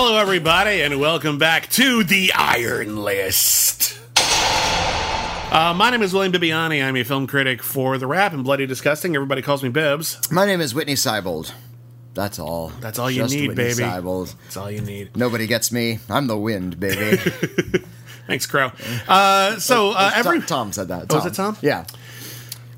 Hello, everybody, and welcome back to the Iron List. Uh, my name is William Bibbiani. I'm a film critic for TheWrap and Bloody Disgusting. Everybody calls me Bibbs. My name is Witney Seibold. That's all. That's all you Just need, Witney baby. Seibold. That's all you need. Nobody gets me. I'm the wind, baby. Thanks, Crow. Uh, so uh, every Tom, Tom said that. Oh, was it Tom? Yeah.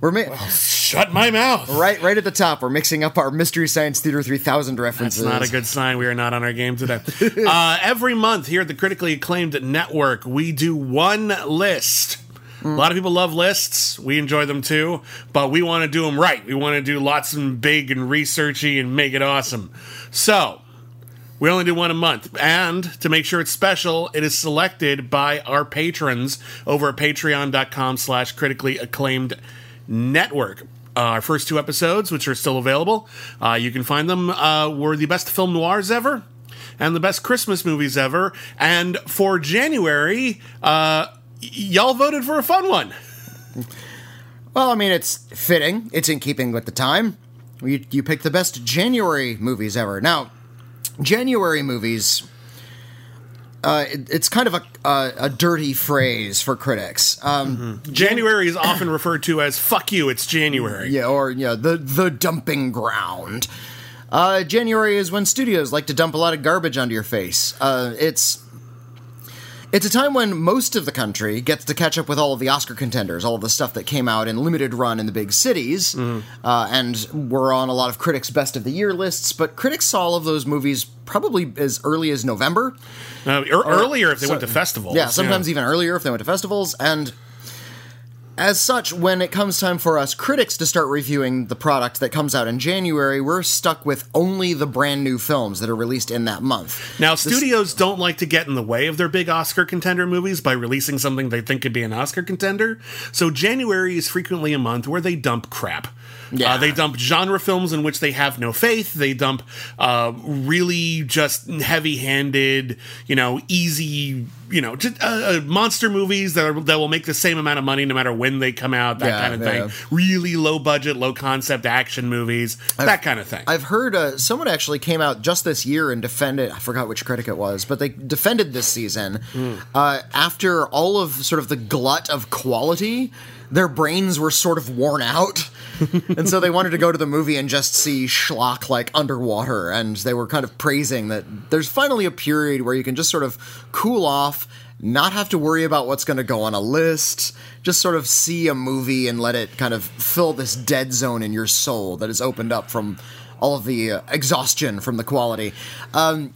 We're mi- shut my mouth. right, right at the top. We're mixing up our Mystery Science Theater 3000 references. That's not a good sign. We are not on our game today. uh, every month here at the critically acclaimed network, we do one list. A lot of people love lists. We enjoy them too, but we want to do them right. We want to do lots and big and researchy and make it awesome. So, we only do one a month. And to make sure it's special, it is selected by our patrons over at patreon.com slash critically acclaimed network. Uh, our first two episodes, which are still available, uh, you can find them, uh, were the best film noirs ever and the best Christmas movies ever. And for January, uh, y'all voted for a fun one. Well, I mean, it's fitting. It's in keeping with the time. You, you picked the best January movies ever. Now, January movies. Uh, it, it's kind of a, a a dirty phrase for critics. Um, January is often referred to as "fuck you." It's January. Yeah, or yeah, the the dumping ground. Uh, January is when studios like to dump a lot of garbage onto your face. Uh, it's it's a time when most of the country gets to catch up with all of the Oscar contenders, all of the stuff that came out in limited run in the big cities, uh, and we're on a lot of critics' best of the year lists. But critics saw all of those movies probably as early as November. Uh, ear- earlier, if they So- went to festivals. Yeah, sometimes even earlier if they went to festivals. And as such, when it comes time for us critics to start reviewing the product that comes out in January, we're stuck with only the brand new films that are released in that month. Now, studios don't like to get in the way of their big Oscar contender movies by releasing something they think could be an Oscar contender. So, January is frequently a month where they dump crap. Yeah. Uh, they dump genre films in which they have no faith. They dump uh, really just heavy handed, you know, easy, you know, just, uh, uh, monster movies that, are, that will make the same amount of money no matter when they come out, that Yeah, kind of yeah. thing. Really low budget, low concept action movies, that kind of thing. I've heard uh, someone actually came out just this year and defended. I forgot which critic it was, but they defended this season uh, after all of sort of the glut of quality. Their brains were sort of worn out, and so they wanted to go to the movie and just see schlock like underwater. And they were kind of praising that there's finally a period where you can just sort of cool off, not have to worry about what's going to go on a list, just sort of see a movie and let it kind of fill this dead zone in your soul that is opened up from all of the uh, exhaustion from the quality. Um,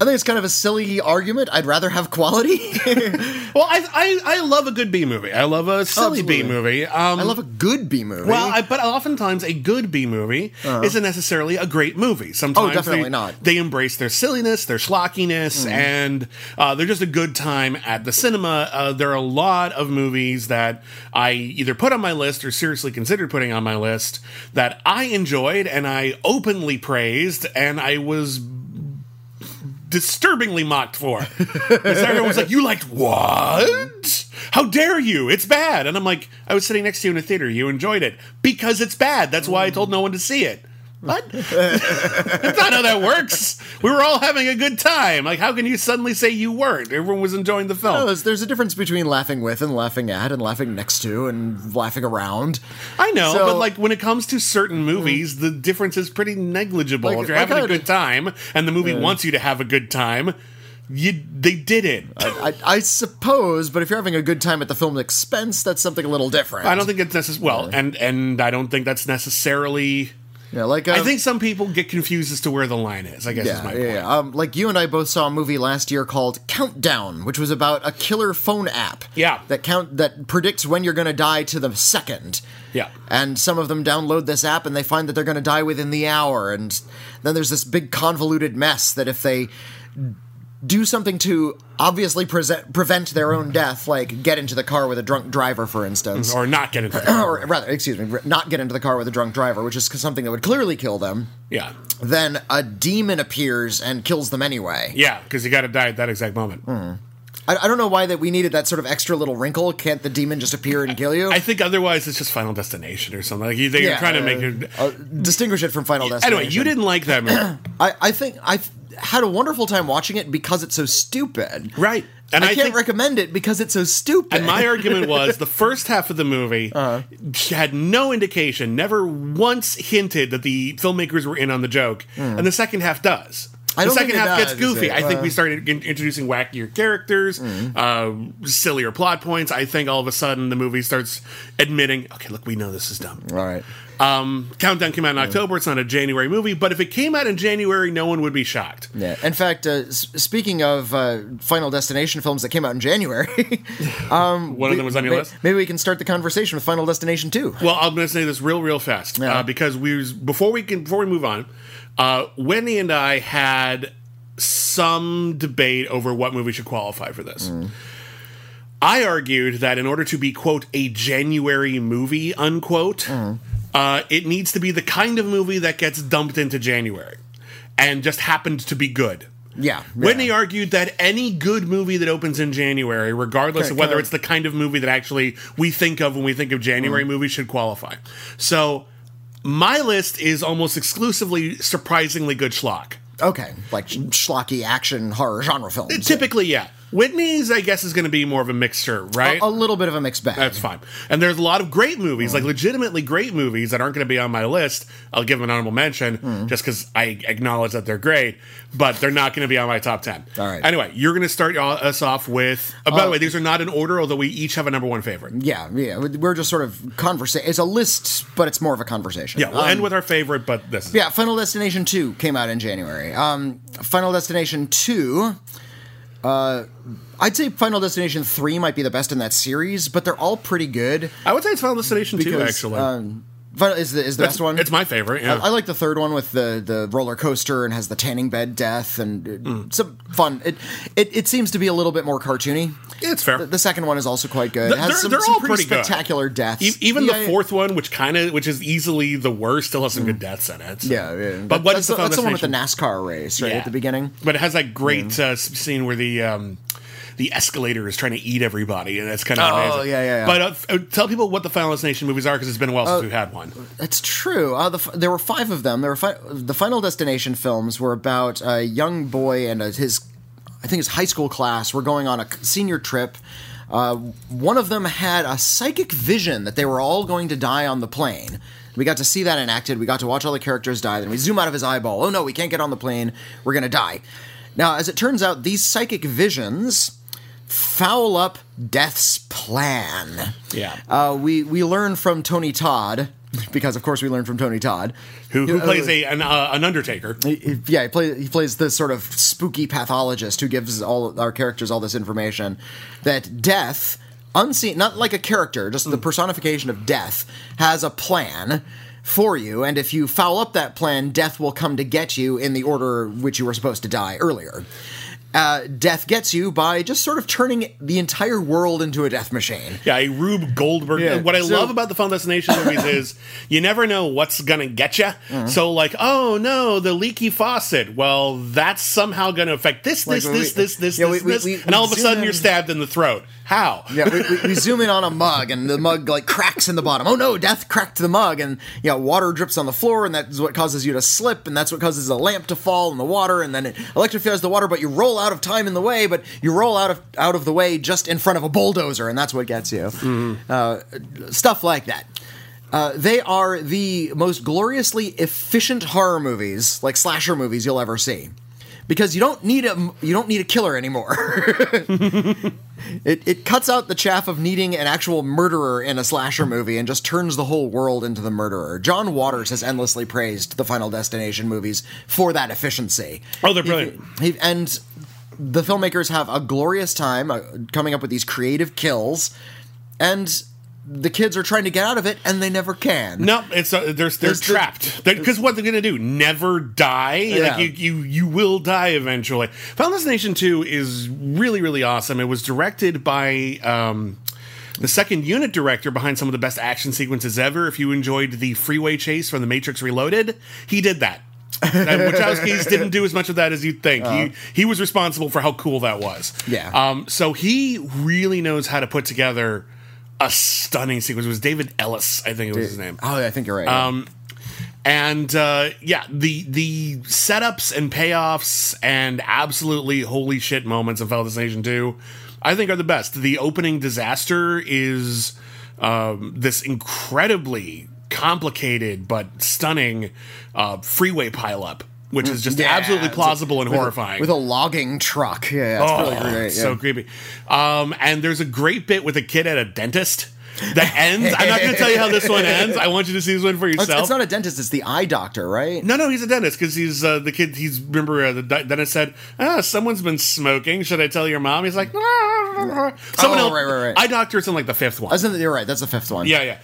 I think it's kind of a silly argument. I'd rather have quality. well, I, I, I love a good B movie. I love a silly B movie. Um, I love a good B movie. Well, I, but oftentimes a good B movie isn't necessarily a great movie. Sometimes Uh-huh. Oh, definitely they, not. They embrace their silliness, their schlockiness, Mm-hmm. and uh, they're just a good time at the cinema. Uh, there are a lot of movies that I either put on my list or seriously considered putting on my list that I enjoyed and I openly praised, and I was disturbingly mocked for. Because everyone was like, "You liked what? How dare you? It's bad." And I'm like, "I was sitting next to you in a theater. You enjoyed it because it's bad. That's why I told no one to see it." What? That's not how that works. We were all having a good time. Like, how can you suddenly say you weren't? Everyone was enjoying the film. No, there's, there's a difference between laughing with and laughing at and laughing next to and laughing around. I know, So- but like when it comes to certain movies, the difference is pretty negligible. Like- if you're like having a good time and the movie wants you to have a good time, you they did it. I, I suppose, but if you're having a good time at the film's expense, that's something a little different. I don't think it's necessary. Well, and and I don't think that's necessarily. Yeah, like uh, I think some people get confused as to where the line is. I guess is my yeah, point. yeah. Um, like you and I both saw a movie last year called Countdown, which was about a killer phone app. Yeah. that count that predicts when you're going to die to the second. Yeah. and some of them download this app and they find that they're going to die within the hour, and then there's this big convoluted mess that if they do something to obviously present, prevent their own death, like get into the car with a drunk driver, for instance, Or not get into the car. or rather, excuse me, not get into the car with a drunk driver, which is something that would clearly kill them. Yeah. Then a demon appears and kills them anyway. Yeah, because you got to die at that exact moment. I, I don't know why that we needed that sort of extra little wrinkle. Can't the demon just appear and kill you? I think otherwise it's just Final Destination or something. Like they're Yeah, trying to uh, make it. uh, distinguish it from Final Destination. Anyway, you didn't like that movie. I, I think I. had a wonderful time watching it because it's so stupid. Right. And I, I can't think- recommend it because it's so stupid. And my argument was the first half of the movie Uh-huh. had no indication, never once hinted that the filmmakers were in on the joke, and the second half does. I the don't second half gets goofy. it? I think Uh. we started in- introducing wackier characters, Hmm. uh, sillier plot points. I think all of a sudden the movie starts admitting, okay, look, we know this is dumb. All right. Um, Countdown came out in October. It's not a January movie, but if it came out in January, no one would be shocked. Yeah. In fact, uh, s- speaking of uh, Final Destination films that came out in January, One of them was on your may- list. maybe we can start the conversation with Final Destination 2. Well, I'm going to say this real, real fast Yeah. uh, because we was, before we can before we move on, uh, Wendy and I had some debate over what movie should qualify for this. I argued that in order to be quote a January movie unquote, uh, it needs to be the kind of movie that gets dumped into January and just happened to be good. Yeah. Witney argued that any good movie that opens in January, regardless Okay, of whether it's the kind of movie that actually we think of when we think of Mm. January movies, should qualify. So my list is almost exclusively surprisingly good schlock. Okay. Like schlocky action horror genre films. Typically, yeah. Witney's, I guess, is going to be more of a mixture, right? a little bit of a mixed bag. That's fine. And there's a lot of great movies, Mm. like legitimately great movies that aren't going to be on my list. I'll give them an honorable mention Mm. just because I acknowledge that they're great, but they're not going to be on my top 10. All right. Anyway, you're going to start uh, us off with. Uh, by the way, these are not in order, although we each have a number one favorite. Yeah, yeah. We're just sort of conversation. It's a list, but it's more of a conversation. Yeah, we'll Um, end with our favorite, but this. Yeah, Final Destination 2 came out in January. Um, Final Destination 2, uh, I'd say Final Destination 3 might be the best in that series, but they're all pretty good. I would say it's Final Destination 2, actually. Um, Final, is the, is the It's- best one? It's my favorite, yeah. I like the third one with the, the roller coaster and has the tanning bed death and uh, Mm. some fun. It, it it seems to be a little bit more cartoony. it's fair. The second one is also quite good. It has they're- some, they're some all pretty, good. spectacular deaths. E- Even Yeah, the yeah. fourth one, which kind of, which is easily the worst, still has some good deaths in it. so. Yeah, yeah. But That- what that's, is the the, that's the one with the Destination? NASCAR race, right Yeah. at the beginning. But it has that great uh, s- scene where the um, the escalator is trying to eat everybody, and that's kind of Oh, amazing. yeah, yeah, yeah. But uh, uh, tell people what the Final Destination movies are because it's been a while since we've had one. That's true. Uh, the, f- there were five of them. There were fi- the Final Destination films were about a young boy and uh his, I think his high school class were going on a senior trip. Uh, one of them had a psychic vision that they were all going to die on the plane. We got to see that enacted. We got to watch all the characters die. Then we zoom out of his eyeball. Oh no, we can't get on the plane. We're going to die. Now, as it turns out, these psychic visions foul up Death's plan. Yeah. Uh, we we learn from Tony Todd because, of course, we learn from Tony Todd, Who, who uh, plays a an, uh, an Undertaker? he- yeah, he plays he plays this sort of spooky pathologist who gives all our characters all this information that death, unseen, not like a character, just the personification of death, has a plan for you, and if you foul up that plan, death will come to get you in the order which you were supposed to die earlier. Uh, death gets you by just sort of turning the entire world into a death machine. Yeah, a Rube Goldberg. Yeah, What I so- love about the Final Destination movies is you never know what's gonna get you. So like, oh no, the leaky faucet. Well, that's somehow gonna affect this, this, Like, this, we- this, this, yeah, this, we- we- this, we- and all of a sudden in- you're stabbed in the throat. How? Yeah, we, we, we zoom in on a mug, and the mug like cracks in the bottom. Oh no, death cracked the mug, and you know water drips on the floor, and that's what causes you to slip, and that's what causes a lamp to fall in the water, and then it electrifies the water. But you roll out of time in the way, but you roll out of out of the way just in front of a bulldozer, and that's what gets you. Uh, stuff like that. Uh, they are the most gloriously efficient horror movies, like slasher movies, you'll ever see, because you don't need a you don't need a killer anymore. It, it cuts out the chaff of needing an actual murderer in a slasher movie and just turns the whole world into the murderer. John Waters has endlessly praised the Final Destination movies for that efficiency. Oh, they're brilliant. He, and the filmmakers have a glorious time uh, coming up with these creative kills, and the kids are trying to get out of it, and they never can. No, it's uh, they're they're the- trapped because what they're gonna do? Never die? Yeah. Like you, you you will die eventually. Final Destination Two is really really awesome. It was directed by. Um, the second unit director behind some of the best action sequences ever. If you enjoyed the freeway chase from The Matrix Reloaded, he did that. and Wachowski's didn't do as much of that as you'd think. he he was responsible for how cool that was. Yeah. Um. So he really knows how to put together a stunning sequence. It was David Ellis, I think it was his name. Oh, I think you're right. Um, And uh, yeah, the the setups and payoffs and absolutely holy shit moments of Final Destination 2, I think are the best. The opening disaster is um, this incredibly complicated but stunning uh, freeway pileup, which is just Yeah, absolutely plausible and with a- horrifying. with a logging truck. Yeah, yeah it's Oh, really great. so creepy. Um, and there's a great bit with a kid at a dentist that ends. I'm not going to tell you how this one ends. I want you to see this one for yourself. it's not a dentist; it's the eye doctor, right? no, no, he's a dentist because he's uh, the kid. He's remember uh, the di- dentist said, "Ah, someone's been smoking. Should I tell your mom?" He's like, "Ah." "Someone Oh, else." right, right, right. Eye doctor. doctor's in like the fifth one. Isn't it- you're right. That's the fifth one. Yeah, yeah.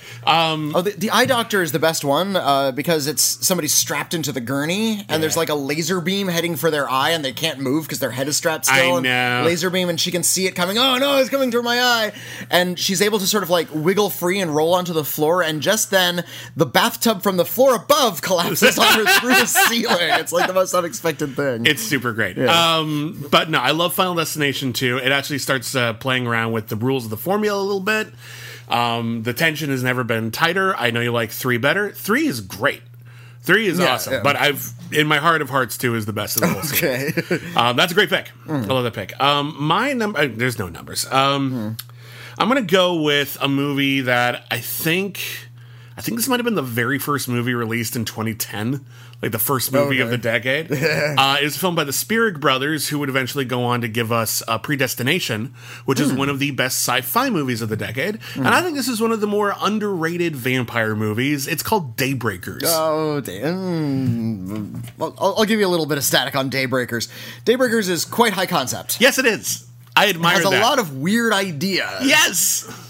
Um, Oh, the, the eye doctor is the best one uh, because it's somebody strapped into the gurney, and there's like a laser beam heading for their eye, and they can't move because their head is strapped still. I know. Laser beam, and she can see it coming. Oh no, it's coming through my eye, and she's able to sort of like wiggle free and roll onto the floor, and just then the bathtub from the floor above collapses on her through the ceiling. It's like the most unexpected thing. It's super great. Um, but no, I love Final Destination 2. It actually starts uh, playing around with the rules of the formula a little bit. Um, the tension has never been tighter. I know you like 3 better. 3 is great. 3 is Yeah, awesome. yeah. But I've, in my heart of hearts, 2 is the best of the whole series. okay. Um, that's a great pick. I love that pick. Um, my number, uh, there's no numbers. Um, I'm gonna go with a movie that I think, I think this might have been the very first movie released in 2010, like the first movie of the decade. uh, it was filmed by the Spierig brothers, who would eventually go on to give us uh, Predestination, which is one of the best sci-fi movies of the decade. And I think this is one of the more underrated vampire movies. It's called Daybreakers. Oh, damn. Well, I'll, I'll give you a little bit of static on Daybreakers. Daybreakers is quite high concept. yes, it is. I admire has a lot of weird ideas. yes.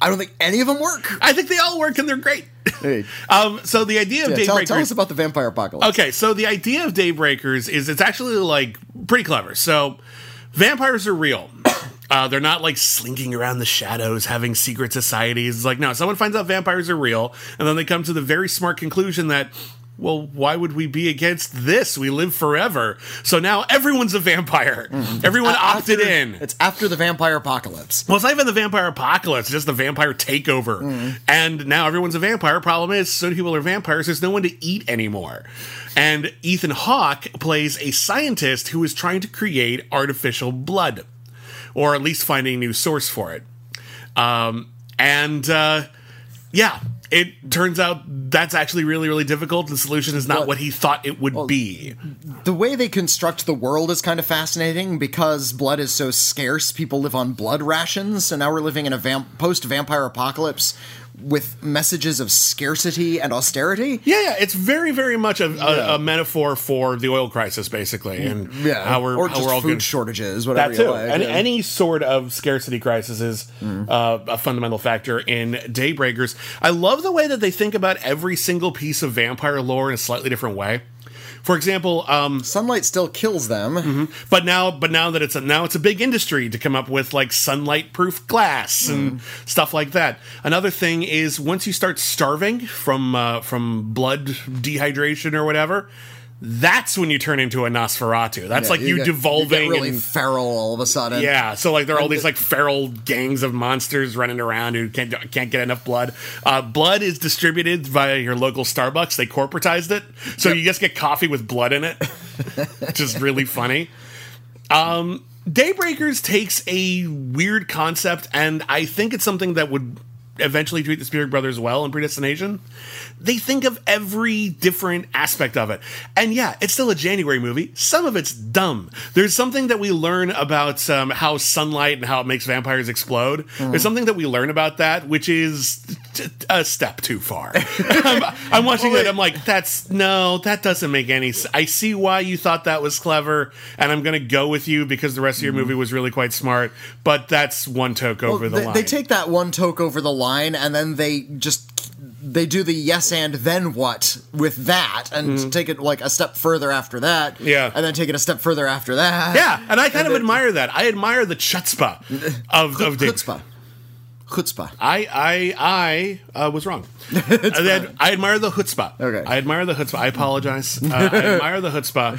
I don't think any of them work. I think they all work and they're great. Hey. um, so the idea of Yeah, tell, Daybreakers. tell us about the vampire apocalypse. okay, so the idea of Daybreakers is it's actually like pretty clever. So vampires are real. Uh, they're not like slinking around the shadows, having secret societies. It's like no, someone finds out vampires are real, and then they come to the very smart conclusion that. Well, why would we be against this? We live forever. So now everyone's a vampire. Everyone opted After- in. It's after the vampire apocalypse. Well, it's not even the vampire apocalypse, it's just the vampire takeover. And now everyone's a vampire. Problem is, so many people are vampires, there's no one to eat anymore. And Ethan Hawke plays a scientist who is trying to create artificial blood, or at least finding a new source for it. Um, and uh, yeah, it turns out that's actually really, really difficult. The solution is not Well- what he thought it would be. The way they construct the world is kind of fascinating because blood is so scarce. People live on blood rations. So now we're living in a vamp- post vampire apocalypse with messages of scarcity and austerity. Yeah, yeah, it's very, very much a, a, a metaphor for the oil crisis, basically, and Yeah. how we're or how just we're all food shortages, whatever that too. like. and yeah. any sort of scarcity crisis is uh, a fundamental factor in Daybreakers. I love the way that they think about every single piece of vampire lore in a slightly different way. For example, um, Sunlight still kills them. but now, but now that it's a now it's a big industry to come up with like sunlight proof glass and stuff like that. Another thing is once you start starving from uh, from blood dehydration or whatever, that's when you turn into a Nosferatu. That's like you, get- devolving You really and feral all of a sudden. yeah, so like there are all these like feral gangs of monsters running around who can't can't get enough blood. Uh, blood is distributed via your local Starbucks. They corporatized it, so you just get coffee with blood in it, which is really funny. Um, Daybreakers takes a weird concept, and I think it's something that would eventually treat the Spierig Brothers well in Predestination. They think of every different aspect of it. And yeah, it's still a January movie. Some of it's dumb. There's something that we learn about um, how sunlight and how it makes vampires explode. There's something that we learn about that, which is t- a step too far. I'm, I'm watching it. I'm like, that's no, that doesn't make any sense. I see why you thought that was clever, and I'm going to go with you because the rest of your movie was really quite smart. But that's one toke over the they, line. they take that one toke over the line and then they just they do the yes and then what with that and mm-hmm. take it like a step further after that. Yeah. and then take it a step further after that Yeah, and I kind of then- admire that. I admire the chutzpah of, of chutzpah chutzpah. I I I uh, was wrong. I, admire the chutzpah. Okay. I admire the chutzpah. I apologize. Uh, I admire the chutzpah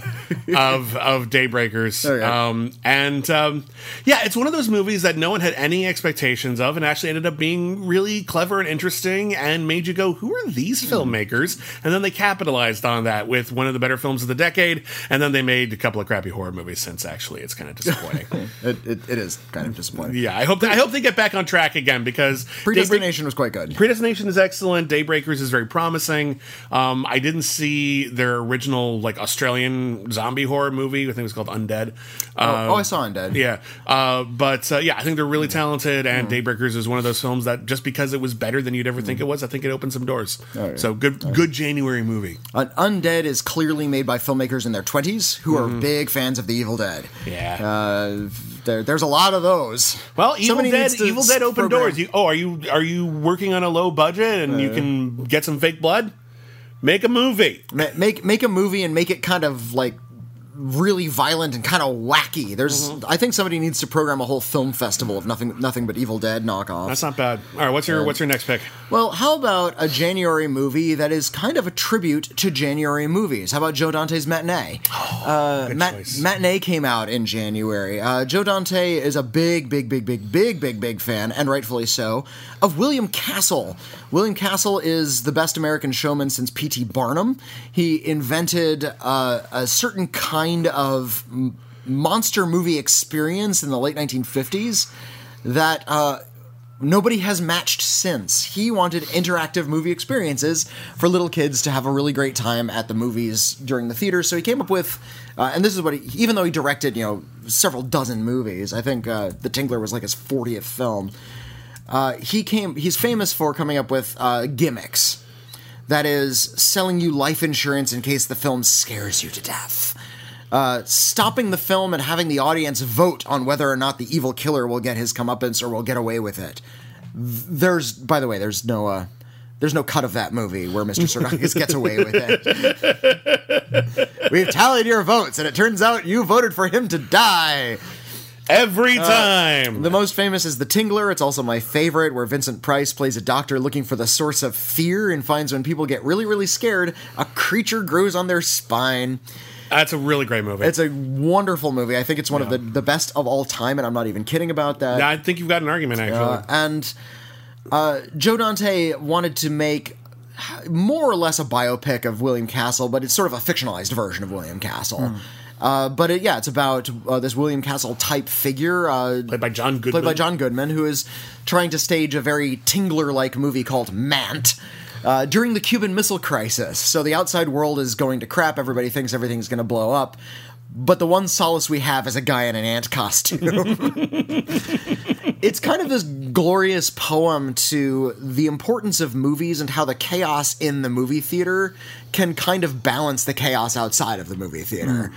of of Daybreakers. Okay. Um, and um, yeah, it's one of those movies that no one had any expectations of, and actually ended up being really clever and interesting, and made you go, "Who are these Hmm. filmmakers?" And then they capitalized on that with one of the better films of the decade, and then they made a couple of crappy horror movies since. Actually, it's kind of disappointing. It, it, it is kind of disappointing. yeah, I hope I hope they get back on track again because Daybreak- Predestination was quite good. Predestination is excellent. Daybreakers is very promising. Um, I didn't see their original like Australian zombie horror movie. I think it was called Undead. oh, oh, I saw Undead. Yeah, uh, but uh, yeah, I think they're really talented, and Mm. Daybreakers is one of those films that just because it was better than you'd ever think it was, I think it opened some doors. Oh, yeah. So good, good January movie. Un- Undead is clearly made by filmmakers in their 20s who are big fans of The Evil Dead. Mm-hmm. Yeah. Uh, there, there's a lot of those. Well, Evil Somebody Dead, Evil Dead open program- You, oh, are you are you working on a low budget and you uh. can get some fake blood? Make a movie. Ma- make make a movie and make it kind of like really violent and kind of wacky. There's, Mm-hmm. I think somebody needs to program a whole film festival of nothing, nothing but Evil Dead knockoffs. That's not bad. All right, what's your what's your next pick? Well, how about a January movie that is kind of a tribute to January movies? How about Joe Dante's Matinee? Good Mat- choice. Matinee came out in January. Uh, Joe Dante is a big, big, big, big, big, big, big fan, and rightfully so, of William Castle. William Castle is the best American showman since P.T. Barnum. He invented uh, a certain kind of monster movie experience in the late 1950s that. Uh, nobody has matched since. He wanted interactive movie experiences for little kids to have a really great time at the movies during the theater. So he came up with, uh, and this is what he, even though he directed, you know, several dozen movies, I think uh, The Tingler was like his 40th film. Uh, he came, he's famous for coming up with uh, gimmicks. That is, selling you life insurance in case the film scares you to death. Uh, stopping the film and having the audience vote on whether or not the evil killer will get his comeuppance or will get away with it. There's, by the way, there's no, uh, there's no cut of that movie where Mr. Sarkis gets away with it. We've tallied your votes, and it turns out you voted for him to die. Every time. The most famous is The Tingler. It's also my favorite, where Vincent Price plays a doctor looking for the source of fear and finds when people get really, really scared, a creature grows on their spine. That's a really great movie. It's a wonderful movie. I think it's one of the, the best of all time, and I'm not even kidding about that. I think you've got an argument actually. Uh, and uh, Joe Dante wanted to make more or less a biopic of William Castle, but it's sort of a fictionalized version of William Castle. Uh, but it, yeah, it's about uh, this William Castle type figure, uh, played by John Goodman. played by John Goodman, who is trying to stage a very Tingler like movie called Mant. Uh, during the Cuban Missile Crisis. So the outside world is going to crap. Everybody thinks everything's going to blow up. But the one solace we have is a guy in an ant costume. it's kind of this glorious poem to the importance of movies and how the chaos in the movie theater can kind of balance the chaos outside of the movie theater.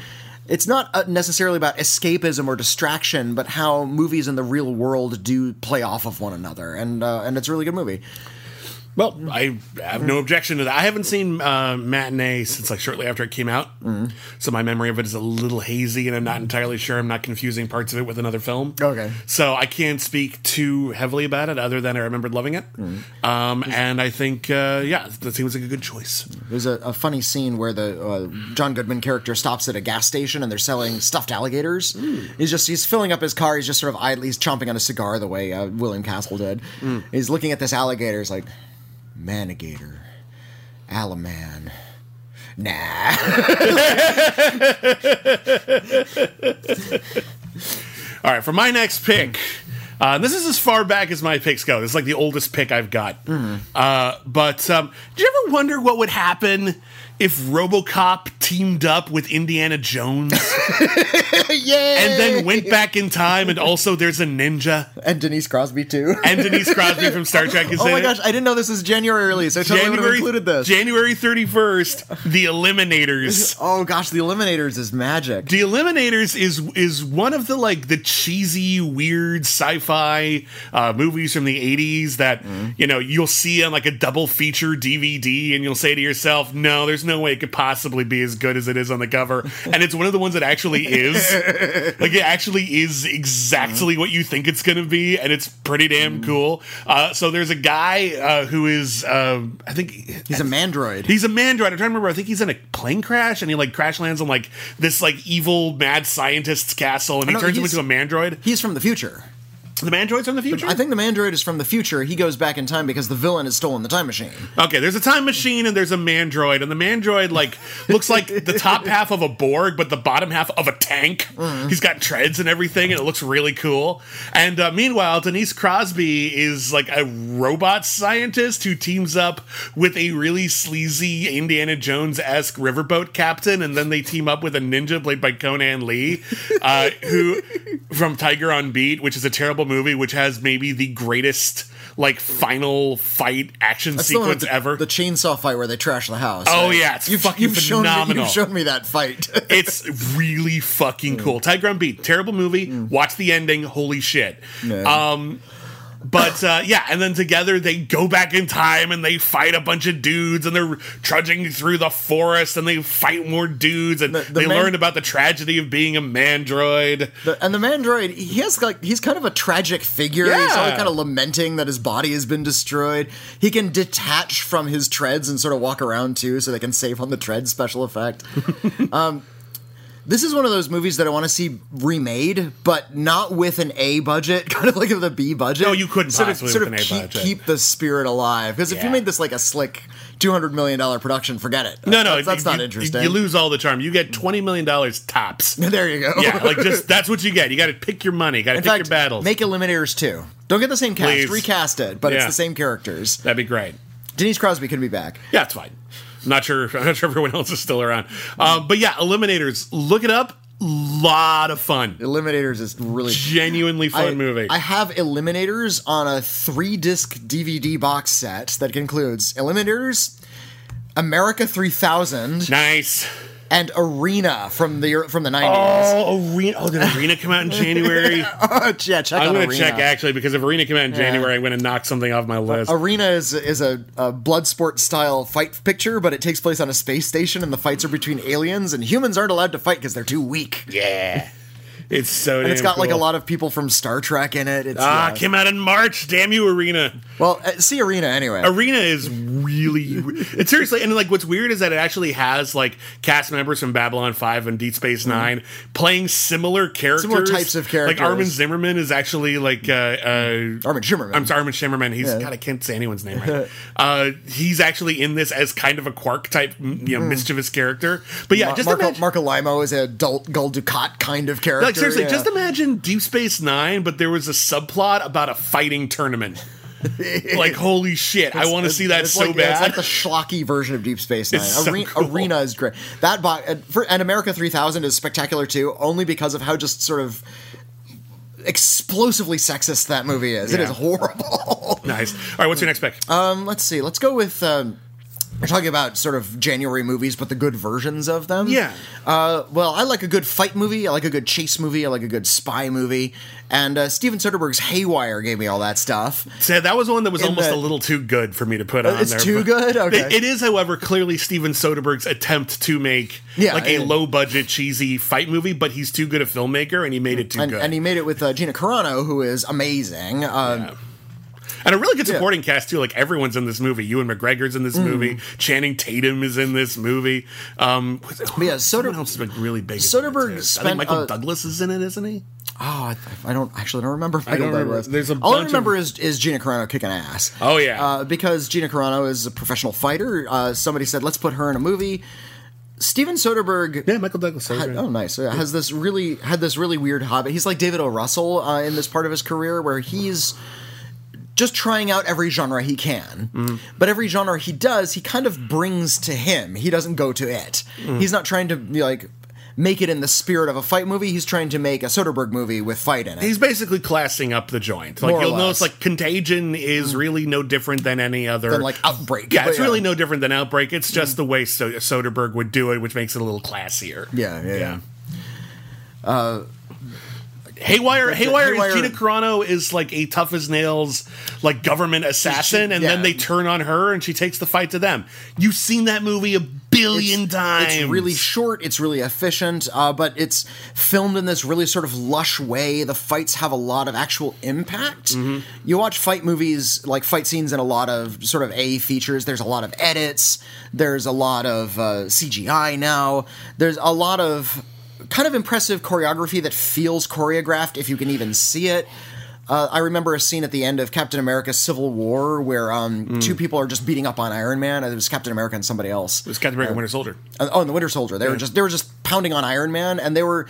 It's not uh, necessarily about escapism or distraction, but how movies in the real world do play off of one another, and uh, and it's a really good movie. Well, I have no objection to that. I haven't seen uh, Matinee since like shortly after it came out, Mm-hmm. so my memory of it is a little hazy, and I'm not entirely sure. I'm not confusing parts of it with another film. Okay. so I can't speak too heavily about it, other than I remembered loving it. Mm-hmm. Um, and I think, uh, yeah, that seems like a good choice. There's a, a funny scene where the uh, John Goodman character stops at a gas station and they're selling stuffed alligators. He's just he's filling up his car. He's just sort of idly he's chomping on a cigar the way uh, William Castle did. He's looking at this alligator. He's like, manigator, alaman. Nah. All right, for my next pick. Uh, this is as far back as my picks go. This is like the oldest pick I've got. Uh, but um, did you ever wonder what would happen if RoboCop teamed up with Indiana Jones Yay! and then went back in time? And also, there's a ninja and Denise Crosby too. and Denise Crosby from Star Trek is oh my it. gosh, I didn't know this was January release. I totally have included this. January 31st, The Eliminators. oh gosh, the Eliminators is magic. The Eliminators is is one of the like the cheesy, weird sci-fi uh, movies from the '80s that Mm-hmm. you know you'll see on like a double feature DVD, and you'll say to yourself, "No, there's no way it could possibly be as good as it is on the cover. And it's one of the ones that actually is. like it actually is exactly what you think it's going to be, and it's pretty damn cool. Uh, so there's a guy uh, who is, uh, I think He's a mandroid. He's a mandroid. I'm trying to remember. I think he's in a plane crash, and he like crash lands on like this like evil mad scientist's castle, and he no, turns him into a mandroid. He's from the future. The mandroid's from the future. I think the mandroid is from the future. He goes back in time because the villain has stolen the time machine. Okay, there's a time machine and there's a mandroid, and the mandroid like looks like the top half of a Borg, but the bottom half of a tank. He's got treads and everything, and it looks really cool. And uh, meanwhile, Denise Crosby is like a robot scientist who teams up with a really sleazy Indiana Jones esque riverboat captain, and then they team up with a ninja played by Conan Lee, uh, who from Tiger on Beat, which is a terrible movie, which has maybe the greatest like final fight action That's the one with sequence the, ever. The chainsaw fight where they trash the house. Oh, right? yeah, it's fucking shown me, phenomenal. you've shown me that fight. it's really fucking cool. Tiger on Beat, terrible movie. Watch the ending. Holy shit. Um, but uh, yeah, and then together they go back in time and they fight a bunch of dudes and they're trudging through the forest and they fight more dudes and The- the they man- learn about the tragedy of being a mandroid. The- and the mandroid, he has like he's kind of a tragic figure. He's Yeah. always kind of lamenting that his body has been destroyed. He can detach from his treads and sort of walk around too, so they can save on the tread special effect. um, this is one of those movies that I want to see remade, but not with an A budget, kind of like with a B budget. No, you couldn't sort possibly of, sort with of an A keep, budget. keep the spirit alive. Because if you made this like a slick two hundred million dollar production, forget it. No, no, that's, that's you- not interesting. You lose all the charm. You get twenty million dollars tops. there you go. Yeah, like just that's what you get. You got to pick your money. Got to pick fact, your battles. make Eliminators too. Don't get the same cast. Please. Recast it, but it's the same characters. That'd be great. Denise Crosby could be back. Yeah, it's fine. I'm not sure. I'm not sure everyone else is still around. Uh, but yeah, Eliminators. Look it up. Lot of fun. Eliminators is really Genuinely fun I, movie. I have Eliminators on a three disc DVD box set that includes Eliminators, America 3000, nice. And Arena from the from the 90s. Oh, Arena. Oh, did Arena come out in January? yeah, check I'm out going to check actually because if Arena came out in January, I'm going to knock something off my list. Arena is is a, a blood sport style fight picture, but it takes place on a space station, and the fights are between aliens, and humans aren't allowed to fight because they're too weak. yeah. It's so. And it's got like a lot of people from Star Trek in it. It's Ah, yeah. came out in March. Damn you, Arena. well, uh, see Arena anyway. Arena is really it's seriously and like what's weird is that it actually has like cast members from Babylon 5 and Deep Space 9 playing similar characters. Mm-hmm. Similar types of characters. Like Armin Zimmerman is actually like uh, uh Armin Shimmerman. I'm sorry, Armin Shimmerman. He's Yeah. God, I can't say anyone's name right. uh, he's actually in this as kind of a Quark type, you know, Mm. mischievous character. But yeah, Ma- just Marco, imagine, Marc Alaimo is a Dul- Gul Dukat kind of character. like seriously, yeah. just imagine Deep Space Nine, but there was a subplot about a fighting tournament. like holy shit, I want to see that so like, bad. It's like the schlocky version of Deep Space Nine. It's so Arena, cool. Arena is great. That bo- and, for, and America 3000 is spectacular too, only because of how just sort of explosively sexist that movie is. It Yeah. is horrible. nice. All right, what's your next pick? um, let's see. Let's go with. Um, we're talking about sort of January movies, but the good versions of them. Yeah. Uh, well, I like a good fight movie. I like a good chase movie. I like a good spy movie. And uh, Steven Soderbergh's Haywire gave me all that stuff. So that was one that was In almost the- a little too good for me to put on it's there. too good? Okay. It- it is, however, clearly Steven Soderbergh's attempt to make Yeah, like a it- low budget, cheesy fight movie, but he's too good a filmmaker and he made it too And, good. and he made it with uh, Gina Carano, who is amazing. Um, And a really good supporting cast too. Like everyone's in this movie. Ewan McGregor's in this Mm. movie. Channing Tatum is in this movie. Um, what's- yeah, someone Soder- else is like really big. Soderbergh it. I think Michael uh, Douglas is in it, isn't he? Oh, I, I don't actually don't remember. Michael don't remember. Douglas. There's a All I bunch of- remember is is Gina Carano kicking ass. Oh, yeah. uh, because Gina Carano is a professional fighter. Uh, somebody said, "Let's put her in a movie." Steven Soderbergh. Yeah, Michael Douglas. Had, oh, nice. Yeah, Has this really had this really weird hobby? He's like David O. Russell uh, in this part of his career, where he's just trying out every genre he can. Mm-hmm. But every genre he does, he kind of brings to him. He doesn't go to it. Mm. He's not trying to like make it in the spirit of a fight movie. He's trying to make a Soderbergh movie with fight in it. He's basically classing up the joint. Like More you'll. Mm. notice, like Contagion is really no different than any other. Than, like, Outbreak. Yeah, it's really no different than Outbreak. It's just the way so- Soderbergh would do it, which makes it a little classier. Yeah, yeah, yeah. Haywire, Haywire, Haywire- is Gina Carano is like a tough as nails, like government assassin, and yeah. then they turn on her and she takes the fight to them. You've seen that movie a billion times. It's really short. It's really efficient, uh, but it's filmed in this really sort of lush way. The fights have a lot of actual impact. Mm-hmm. You watch fight movies, like fight scenes, in a lot of sort of A features. There's a lot of edits. There's a lot of uh, CGI now. There's a lot of kind of impressive choreography that feels choreographed if you can even see it. Uh, I remember a scene at the end of Captain America: Civil War where um, Mm. two people are just beating up on Iron Man. It was Captain America and somebody else. It was Captain America: and Winter Soldier. Uh, oh, and the Winter Soldier. They were just they were just pounding on Iron Man, and they were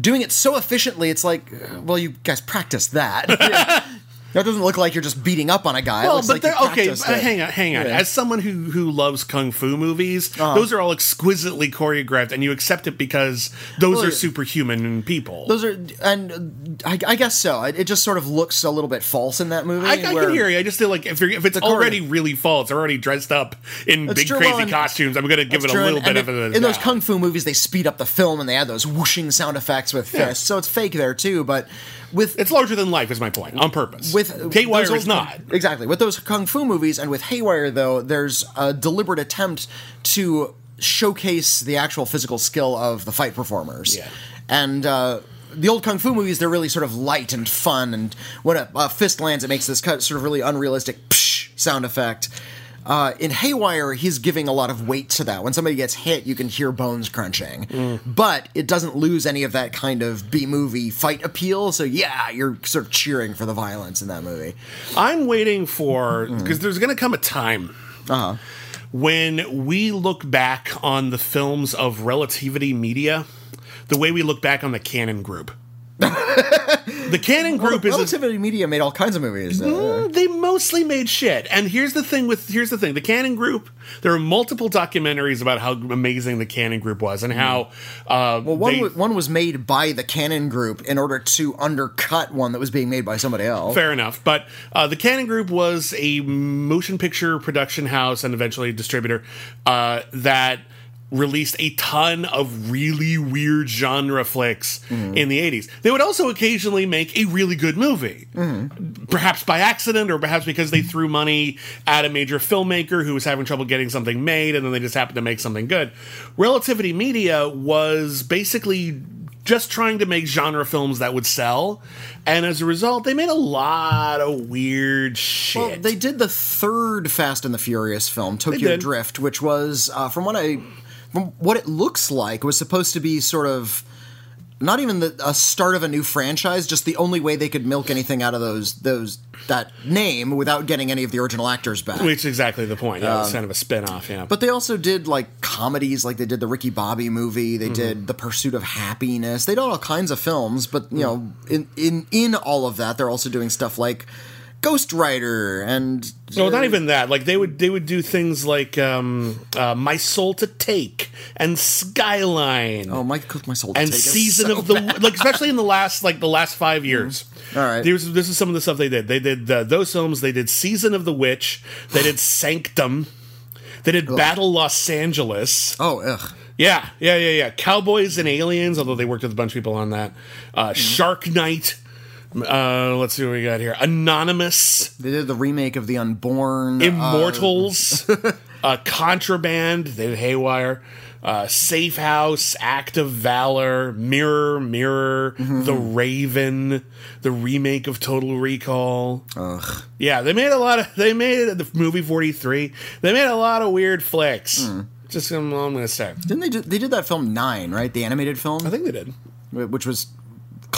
doing it so efficiently. It's like, uh, well, you guys practiced that. that doesn't look like you're just beating up on a guy. Well, but like they're okay. uh, hang on, hang on. Yeah. As someone who who loves kung fu movies, Uh-huh. those are all exquisitely choreographed, and you accept it because those Well, are superhuman people. Those are, and I, I guess so. It, just sort of looks a little bit false in that movie. I, I can hear you. I just feel like if, you're, if it's The choreo- already really false, they're already dressed up in big true, crazy well, costumes. I'm going to give it a little and- bit and of a in, in those kung fu movies, they speed up the film and they add those whooshing sound effects with fists, so it's fake there too. But with It's larger than life, is my point, on purpose. with Haywire is not. exactly with those kung fu movies and with Haywire though there's a deliberate attempt to showcase the actual physical skill of the fight performers Yeah. and uh the old kung fu movies, they're really sort of light and fun, and when a, a fist lands, it makes this of sort of really unrealistic psh sound effect. Uh, in Haywire, he's giving a lot of weight to that. When somebody gets hit, you can hear bones crunching, Mm. but it doesn't lose any of that kind of B movie fight appeal. So yeah, you're sort of cheering for the violence in that movie. I'm waiting for because there's going to come a time Uh-huh. when we look back on the films of Relativity Media, the way we look back on the Cannon Group. The Cannon Group is a, Relativity Media made all kinds of movies. uh, they mostly made shit. And here's the thing with here's the thing. The Cannon Group, there are multiple documentaries about how amazing the Cannon Group was and how uh well, one, they- wa- one was made by the Cannon Group in order to undercut one that was being made by somebody else. Fair enough. But uh, the Cannon Group was a motion picture production house and eventually a distributor uh, that released a ton of really weird genre flicks in the 80s. They would also occasionally make a really good movie. Perhaps by accident or perhaps because they threw money at a major filmmaker who was having trouble getting something made and then they just happened to make something good. Relativity Media was basically just trying to make genre films that would sell. And as a result, they made a lot of weird shit. Well, they did the third Fast and the Furious film, Tokyo. Drift, which was, uh, from what I, from what it looks like, was supposed to be sort of not even the a start of a new franchise, just the only way they could milk anything out of those those that name without getting any of the original actors back. Which is exactly the point. Yeah, it's kind of a spin off, yeah. Um, But they also did like comedies, like they did the Ricky Bobby movie. They did The Pursuit of Happiness. They did all kinds of films. But you know, in in in all of that, they're also doing stuff like Ghost Rider and No, not even that. Like they would they would do things like um, uh, My Soul to Take and Skyline. oh, my cook my soul. to and take is season so of the bad. like especially in the last like the last five years All right. There's, this is some of the stuff they did they did uh, those films they did season of the witch they did sanctum they did battle los angeles Oh, ugh. yeah yeah yeah yeah cowboys and aliens although they worked with a bunch of people on that uh, shark night uh, let's see what we got here anonymous They did the remake of The Unborn. uh, Immortals, uh, Contraband, they did Haywire, uh, Safe House, Act of Valor, Mirror, Mirror, Mm-hmm. The Raven, the remake of Total Recall. ugh. Yeah, they made a lot of. They made the movie Forty Three. They made a lot of weird flicks. Hmm. Just um, I'm gonna say. Didn't they? Do, they did that film Nine, right? The animated film, I think they did. which was